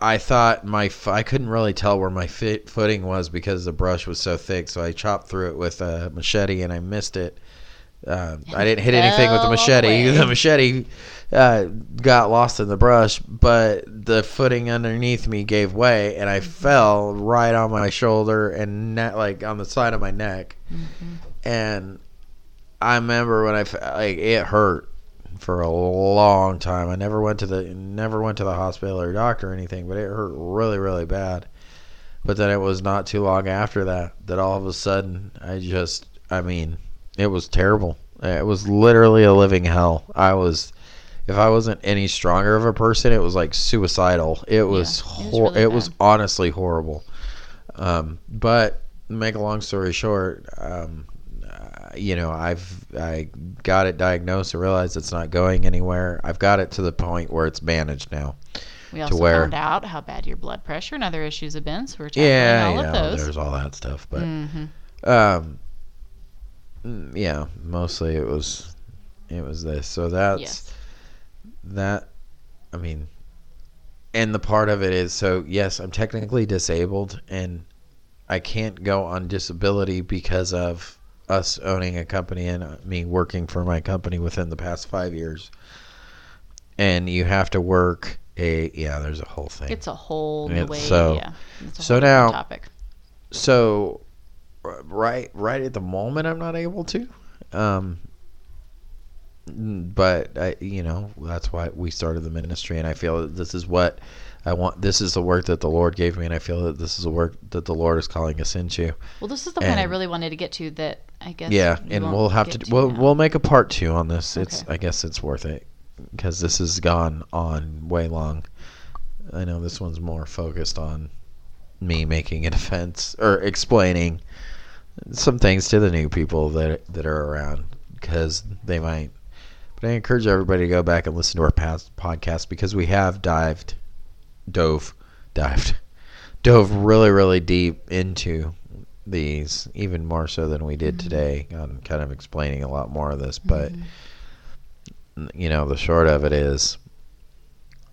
I thought my i couldn't really tell where my fit footing was because the brush was so thick. So I chopped through it with a machete and I missed it. Uh, I didn't hit anything with the machete. away. The machete <laughs> uh, got lost in the brush, but the footing underneath me gave way, and I fell right on my shoulder and ne- like on the side of my neck. Mm-hmm. And I remember when I like it hurt for a long time. I never went to the never went to the hospital or doctor or anything, but it hurt really really bad. But then it was not too long after that that all of a sudden I just I mean it was terrible. It was literally a living hell. I was if I wasn't any stronger of a person, it was like suicidal. It was it was hor- really it was honestly horrible. Um, but make a long story short, um, uh, you know, I've I got it diagnosed. I realized it's not going anywhere. I've got it to the point where it's managed now. We also where- found out how bad your blood pressure and other issues have been, so we're tackling Yeah, all yeah, of those. there's all that stuff, but hmm um, mm, yeah, mostly it was it was this. So that's Yes. That. I mean, and the part of it is so yes, I'm technically disabled and I can't go on disability because of us owning a company and uh, me working for my company within the past five years. And you have to work a yeah. There's a whole thing. It's a whole new It's way. so- yeah. It's a so whole now- topic. so right right at the moment i'm not able to um but I, you know that's why we started the ministry and i feel that this is what i want this is the work that the lord gave me and i feel that this is the work that the lord is calling us into Well, this is the point I really wanted to get to. That I guess. yeah and we'll have to get we'll, now. we'll make a part two on this it's i guess it's worth it because this has gone on way long i know this one's more focused on me making a defense or explaining some things to the new people that that are around because they might but i encourage everybody to go back and listen to our past podcast because we have dived dove dived <laughs> dove really really deep into these even more so than we did Mhm. today on kind of explaining a lot more of this but Mhm. you know the short of it is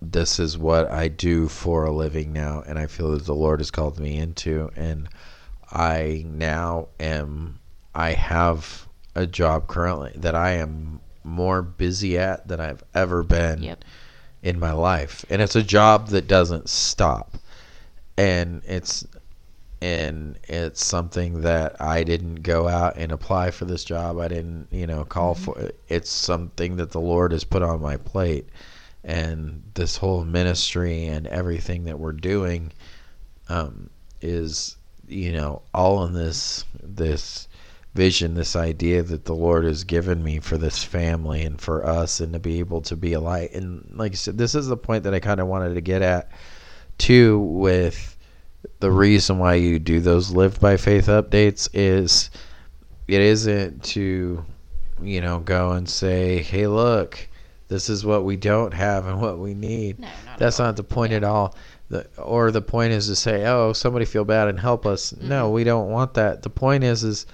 this is what I do for a living now and I feel that the Lord has called me into and I now am I have a job currently that I am more busy at than I've ever been Yep. in my life and it's a job that doesn't stop and it's and it's something that I didn't go out and apply for this job. I didn't, you know, call for. It's something that the Lord has put on my plate. And this whole ministry and everything that we're doing um, is, you know, all in this this vision, this idea that the Lord has given me for this family and for us, and to be able to be a light. And like I said, this is the point that I kind of wanted to get at too with the reason why you do those live by faith updates is it isn't to you know go and say hey look this is what we don't have and what we need. No, not that's not the point at all. The, or the point is to say oh somebody feel bad and help us. No Mhm. we don't want that. The point is is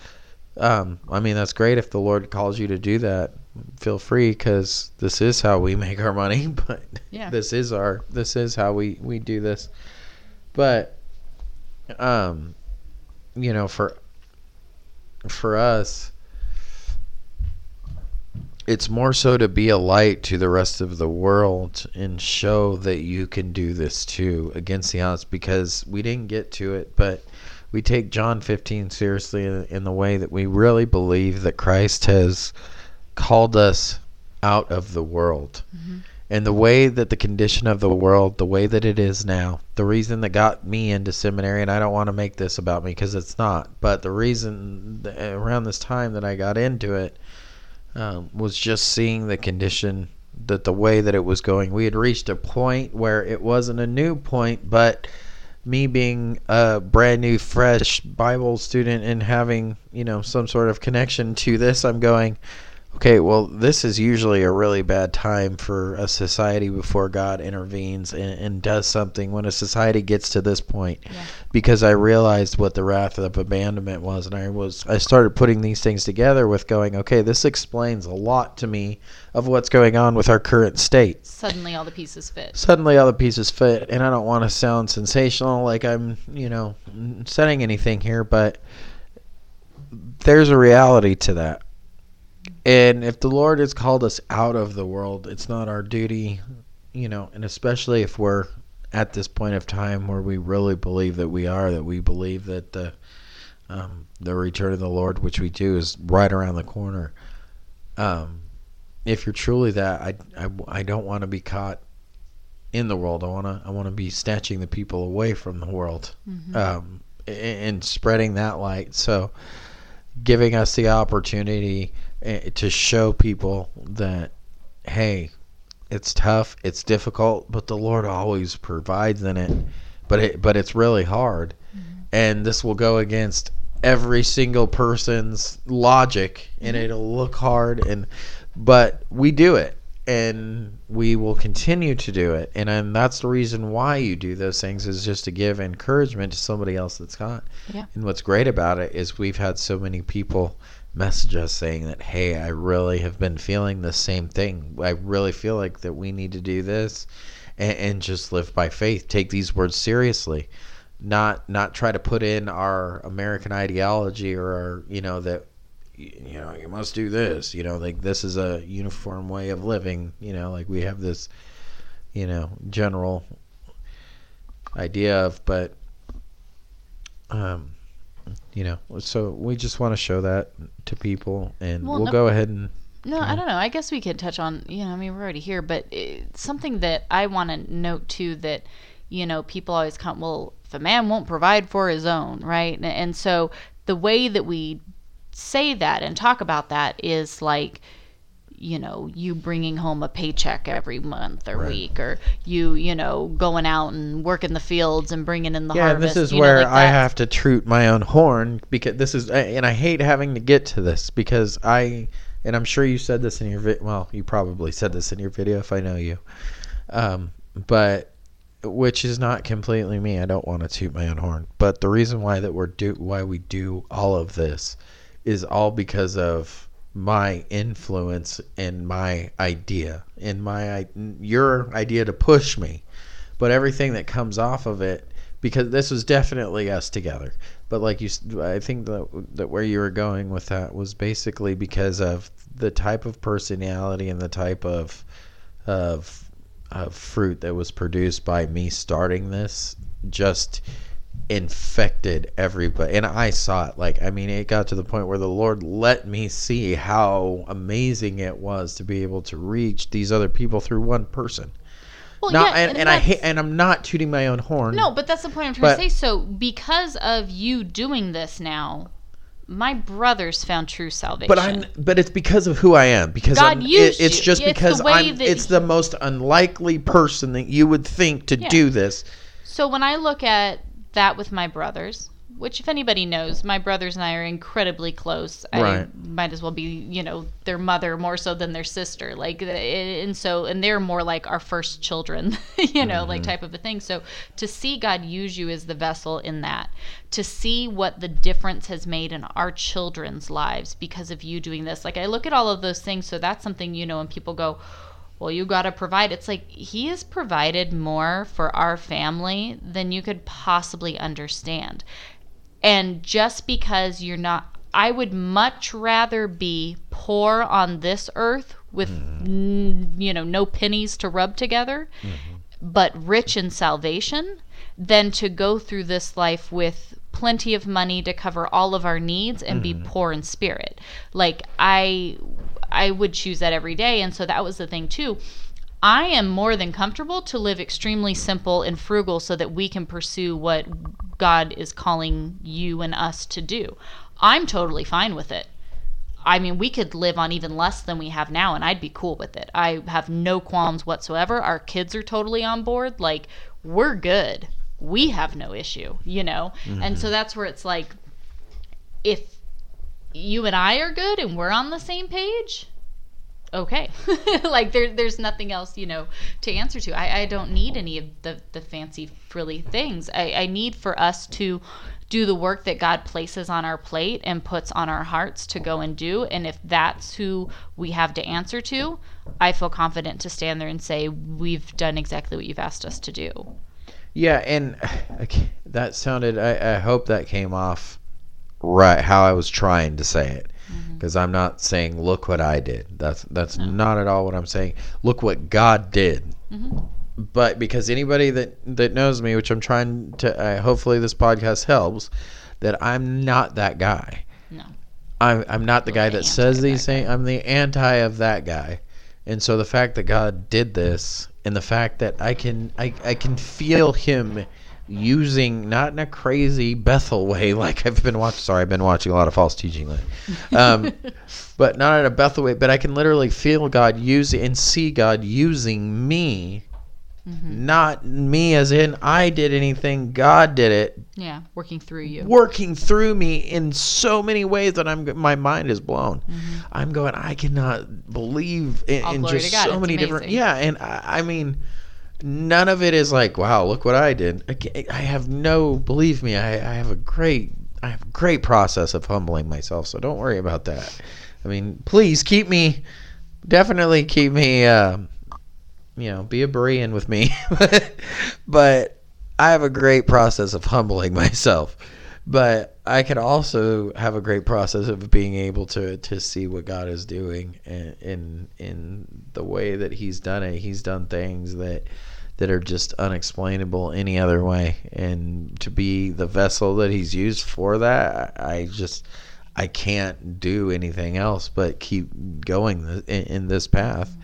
um, i mean that's great if the lord calls you to do that feel free because this is how we <laughs> make our money but Yeah. this is our this is how we we do this but um you know for for us it's more so to be a light to the rest of the world and show that you can do this too against the odds because we didn't get to it but we take John 15 seriously in, in the way that we really believe that Christ has called us out of the world Mhm. and the way that the condition of the world, the way that it is now, the reason that got me into seminary, and I don't want to make this about me because it's not, but the reason around this time that I got into it um, was just seeing the condition that the way that it was going. We had reached a point where it wasn't a new point, but me being a brand new, fresh Bible student and having, you know, some sort of connection to this, I'm going, okay, well, this is usually a really bad time for a society before God intervenes and, and does something when a society gets to this point. Yeah. Because I realized what the wrath of abandonment was, and I was I started putting these things together with going, okay, this explains a lot to me of what's going on with our current state. Suddenly all the pieces fit. Suddenly, all the pieces fit, and I don't want to sound sensational, like I'm, you know, setting anything here, but there's a reality to that. And if the Lord has called us out of the world, it's not our duty, you know, and especially if we're at this point of time where we really believe that we are, that we believe that the um, the return of the Lord, which we do, is right around the corner. Um, if you're truly that, I, I, I don't want to be caught in the world. I want to I want to be snatching the people away from the world, um, and, and spreading that light. So, giving us the opportunity Eh, to show people that, hey, it's tough, it's difficult, but the Lord always provides in it. But it but it's really hard, mm-hmm. and this will go against every single person's logic, and it'll look hard, and but we do it and we will continue to do it. And, and that's the reason why you do those things is just to give encouragement to somebody else that's got Yeah. and what's great about it is we've had so many people message us saying that hey i really have been feeling the same thing. I really feel like that we need to do this and, and just live by faith. Take these words seriously. Not not try to put in our american ideology or our you know that you know you must do this you know like this is a uniform way of living you know like we have this you know general idea of but um you know so we just want to show that to people and Well, we'll no- go ahead and No, I don't know. I guess we could touch on, you know, I mean, we're already here, but something that I want to note too that, you know, people always come, well, if a man won't provide for his own, right? And, and so the way that we say that and talk about that is like, you know, you bringing home a paycheck every month or Right. week, or you, you know, going out and working the fields and bringing in the yeah, harvest. this is you know, where like I have to toot my own horn because this is, and I hate having to get to this because I, and I'm sure you said this in your vid. Well, you probably said this in your video if I know you, um, but which is not completely me. I don't want to toot my own horn, but the reason why that we're do why we do all of this is all because of my influence and my idea and my your idea to push me. But everything that comes off of it because this was definitely us together. But like you i think that, that where you were going with that was basically because of the type of personality and the type of of of fruit that was produced by me starting this. Just infected everybody and i saw it like i mean it got to the point where the lord let me see how amazing it was to be able to reach these other people through one person Well, not, yeah, and, and I hate, and I'm not tooting my own horn. No, but that's the point I'm trying But- to say. So, because of you doing this now, my brothers found true salvation. but I'm, but it's because of who I am. Because God I'm, used it, it's you. just It's the because way I'm. It's he- the most unlikely person that you would think to Yeah. do this. So when I look at that with my brothers, which if anybody knows, my brothers and I are incredibly close. I might as well be, you know, their mother more so than their sister. Like, and so, and they're more like our first children, <laughs> you know, like Mm-hmm. type of a thing. So to see God use you as the vessel in that, to see what the difference has made in our children's lives because of you doing this. Like, I look at all of those things. So that's something, you know, and people go, well, you got to provide. It's like he has provided more for our family than you could possibly understand. And just because you're not, I would much rather be poor on this earth with, mm-hmm. n- you know, no pennies to rub together, mm-hmm. but rich in salvation than to go through this life with plenty of money to cover all of our needs and be mm-hmm. poor in spirit. Like I I would choose that every day and so that was the thing too. I am more than comfortable to live extremely simple and frugal so that we can pursue what God is calling you and us to do. I'm totally fine with it. I mean, we could live on even less than we have now, and I'd be cool with it. I have no qualms whatsoever. Our kids are totally on board. Like, we're good. We have no issue, you know? And mm-hmm. so that's where it's like, if you and I are good and we're on the same page, okay. <laughs> like there, there's nothing else, you know, to answer to. I, I don't need any of the, the fancy frilly things. I, I need for us to do the work that God places on our plate and puts on our hearts to go and do. And if that's who we have to answer to, I feel confident to stand there and say, we've done exactly what you've asked us to do. Yeah, and <sighs> that sounded. I, I hope that came off right how I was trying to say it, because I'm not saying look what I did. That's that's not at all what I'm saying. Look what God did. But because anybody that that knows me, which I'm trying to, uh, hopefully this podcast helps, that I'm not that guy. No. I'm I'm not the guy the that says these that things. I'm the anti of that guy. And so the fact that God did this and the fact that I can I, I can feel him using not in a crazy Bethel way <laughs> like I've been watching sorry, I've been watching a lot of false teaching lately. Um, <laughs> but not in a Bethel way, but I can literally feel God using and see God using me. Not me as in I did anything, God did it Yeah, working through you. working through me in so many ways that I'm my mind is blown. I'm going. I cannot believe in, in just so many different. Yeah, and I, I mean, none of it is like, wow, look what I did. I, have no. Believe me, I, I have a great. I have a great process of humbling myself. So don't worry about that. I mean, please keep me. Definitely keep me. Uh, you know, be a Berean with me. <laughs> but I have a great process of humbling myself. But I can also have a great process of being able to, to see what God is doing in, in in the way that He's done it. He's done things that that are just unexplainable any other way, and to be the vessel that He's used for that, I just I can't do anything else but keep going th- in, this path.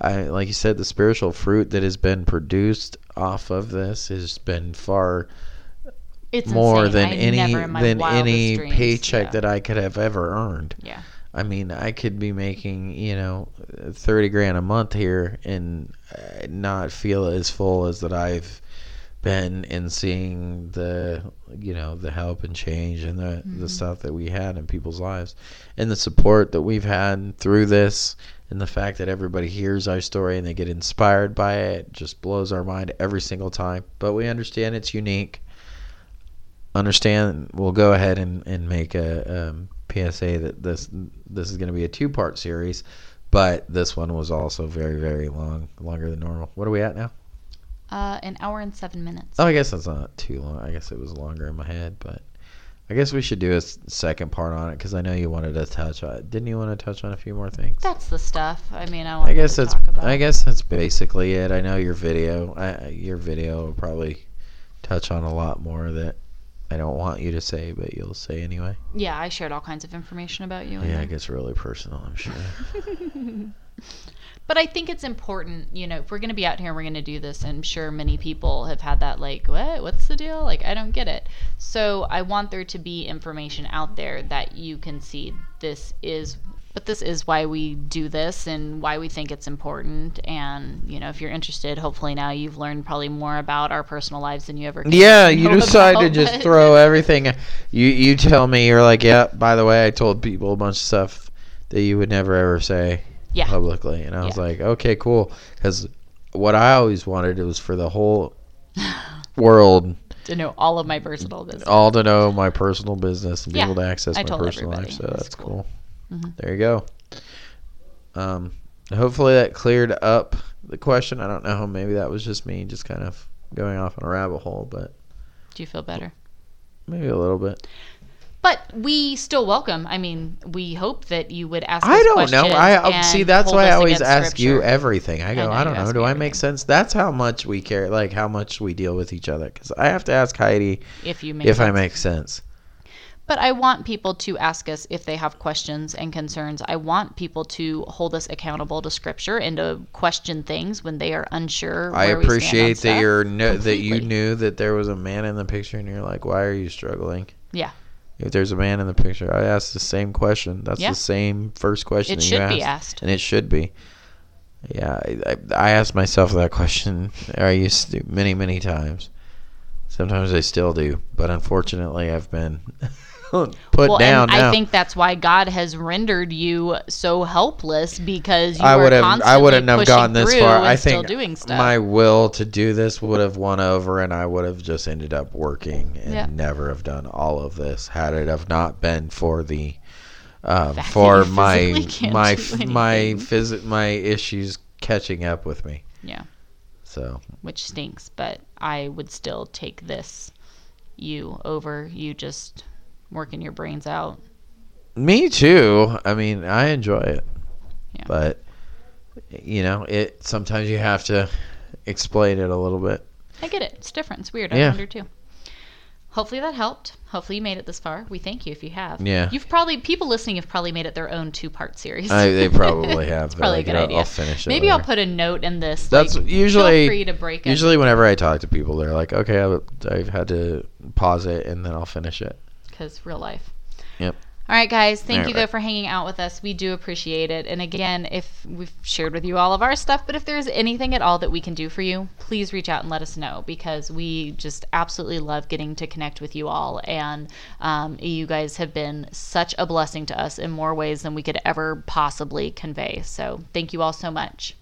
I, like you said, the spiritual fruit that has been produced off of this has been far It's more insane. than I any never in my than any dreams- paycheck yeah. that I could have ever earned. Yeah. I mean, I could be making you know thirty grand a month here and uh, not feel as full as that I've been in seeing the you know the help and change and the the stuff that we had in people's lives. And the support that we've had through this and the fact that everybody hears our story and they get inspired by it just blows our mind every single time. But we understand it's unique. Understand we'll go ahead and, and make a um, PSA that this this is going to be a two part series but this one was also very very long longer than normal what are we at now Uh, an hour and seven minutes. Oh, I guess that's not too long. I guess it was longer in my head, but I guess we should do a second part on it because I know you wanted to touch on. Didn't you want to touch on a few more things? That's the stuff. I mean, I want I guess to that's. talk about. I guess that's basically it. I know your video. I, your video will probably touch on a lot more of that I don't want you to say, but you'll say anyway. Yeah, I shared all kinds of information about you. Yeah, it gets really personal. I'm sure. <laughs> But I think it's important, you know, if we're going to be out here and we're going to do this, I'm sure many people have had that, like, what? What's the deal? Like, I don't get it. So I want there to be information out there that you can see this is, but this is why we do this and why we think it's important. And, you know, if you're interested, hopefully now you've learned probably more about our personal lives than you ever could Yeah, <laughs> you decide to just throw everything. You you tell me you're like, yeah. By the way, I told people a bunch of stuff that you would never ever say Yeah. publicly, and I was Yeah. like, okay, cool. Because what I always wanted was for the whole world <laughs> to know all of my personal business. all to know my personal business and be Yeah, able to access I my personal life. everybody. So That's that's cool. cool. Mhm. There you go. Um, hopefully that cleared up the question. I don't know. Maybe that was just me just kind of going off on a rabbit hole, but Do you feel better? maybe a little bit. But we still welcome. I mean, we hope that you would ask. I don't know. I I- see. That's why I always ask you everything. I go. know, I, don't know. Do I make sense? That's how much we care. Like how much we deal with each other. Because I have to ask Heidi if you make if I make sense. But I want people to ask us if they have questions and concerns. I want people to hold us accountable to Scripture and to question things when they are unsure. I where we stand on appreciate that you're no, that you knew that there was a man in the picture, and you're like, why are you struggling? Yeah. If there's a man in the picture, I asked the same question. That's Yeah. the same first question It that should you be asked, asked. and it should be. Yeah, I, I, I asked myself that <laughs> question. I used to many, many times. Sometimes I still do, but unfortunately, I've been <laughs> put <laughs> well, down now. I think that's why God has rendered you so helpless because you I would have I wouldn't have gone this through far. I still think doing stuff. my will to do this would have won over, and I would have just ended up working and Yeah. never have done all of this had it have not been for the um, for my <laughs> my my phys- my issues catching up with me. Yeah. So which stinks, but I would still take this you over you just working your brains out. me too. I mean, I enjoy it, Yeah. but you know, it sometimes you have to explain it a little bit. I get it. It's different. It's weird. Yeah. I wonder too. Hopefully that helped. Hopefully you made it this far. We thank you if you have. Yeah. You've probably people listening have probably made it their own two part series. I, they probably <laughs> have. It's probably like, a good "I'll- idea. I'll finish it. Maybe I'll put a note in this. That's like, usually- free to break it Usually, whenever I talk to people, they're like, "Okay, I've, I've had to pause it and then I'll finish it." Because real life. Yep. All right, guys. Thank All you though for hanging out with us. We do appreciate it. And again, if we've shared with you all of our stuff, but if there's anything at all that we can do for you, please reach out and let us know because we just absolutely love getting to connect with you all. And um, you guys have been such a blessing to us in more ways than we could ever possibly convey. So thank you all so much.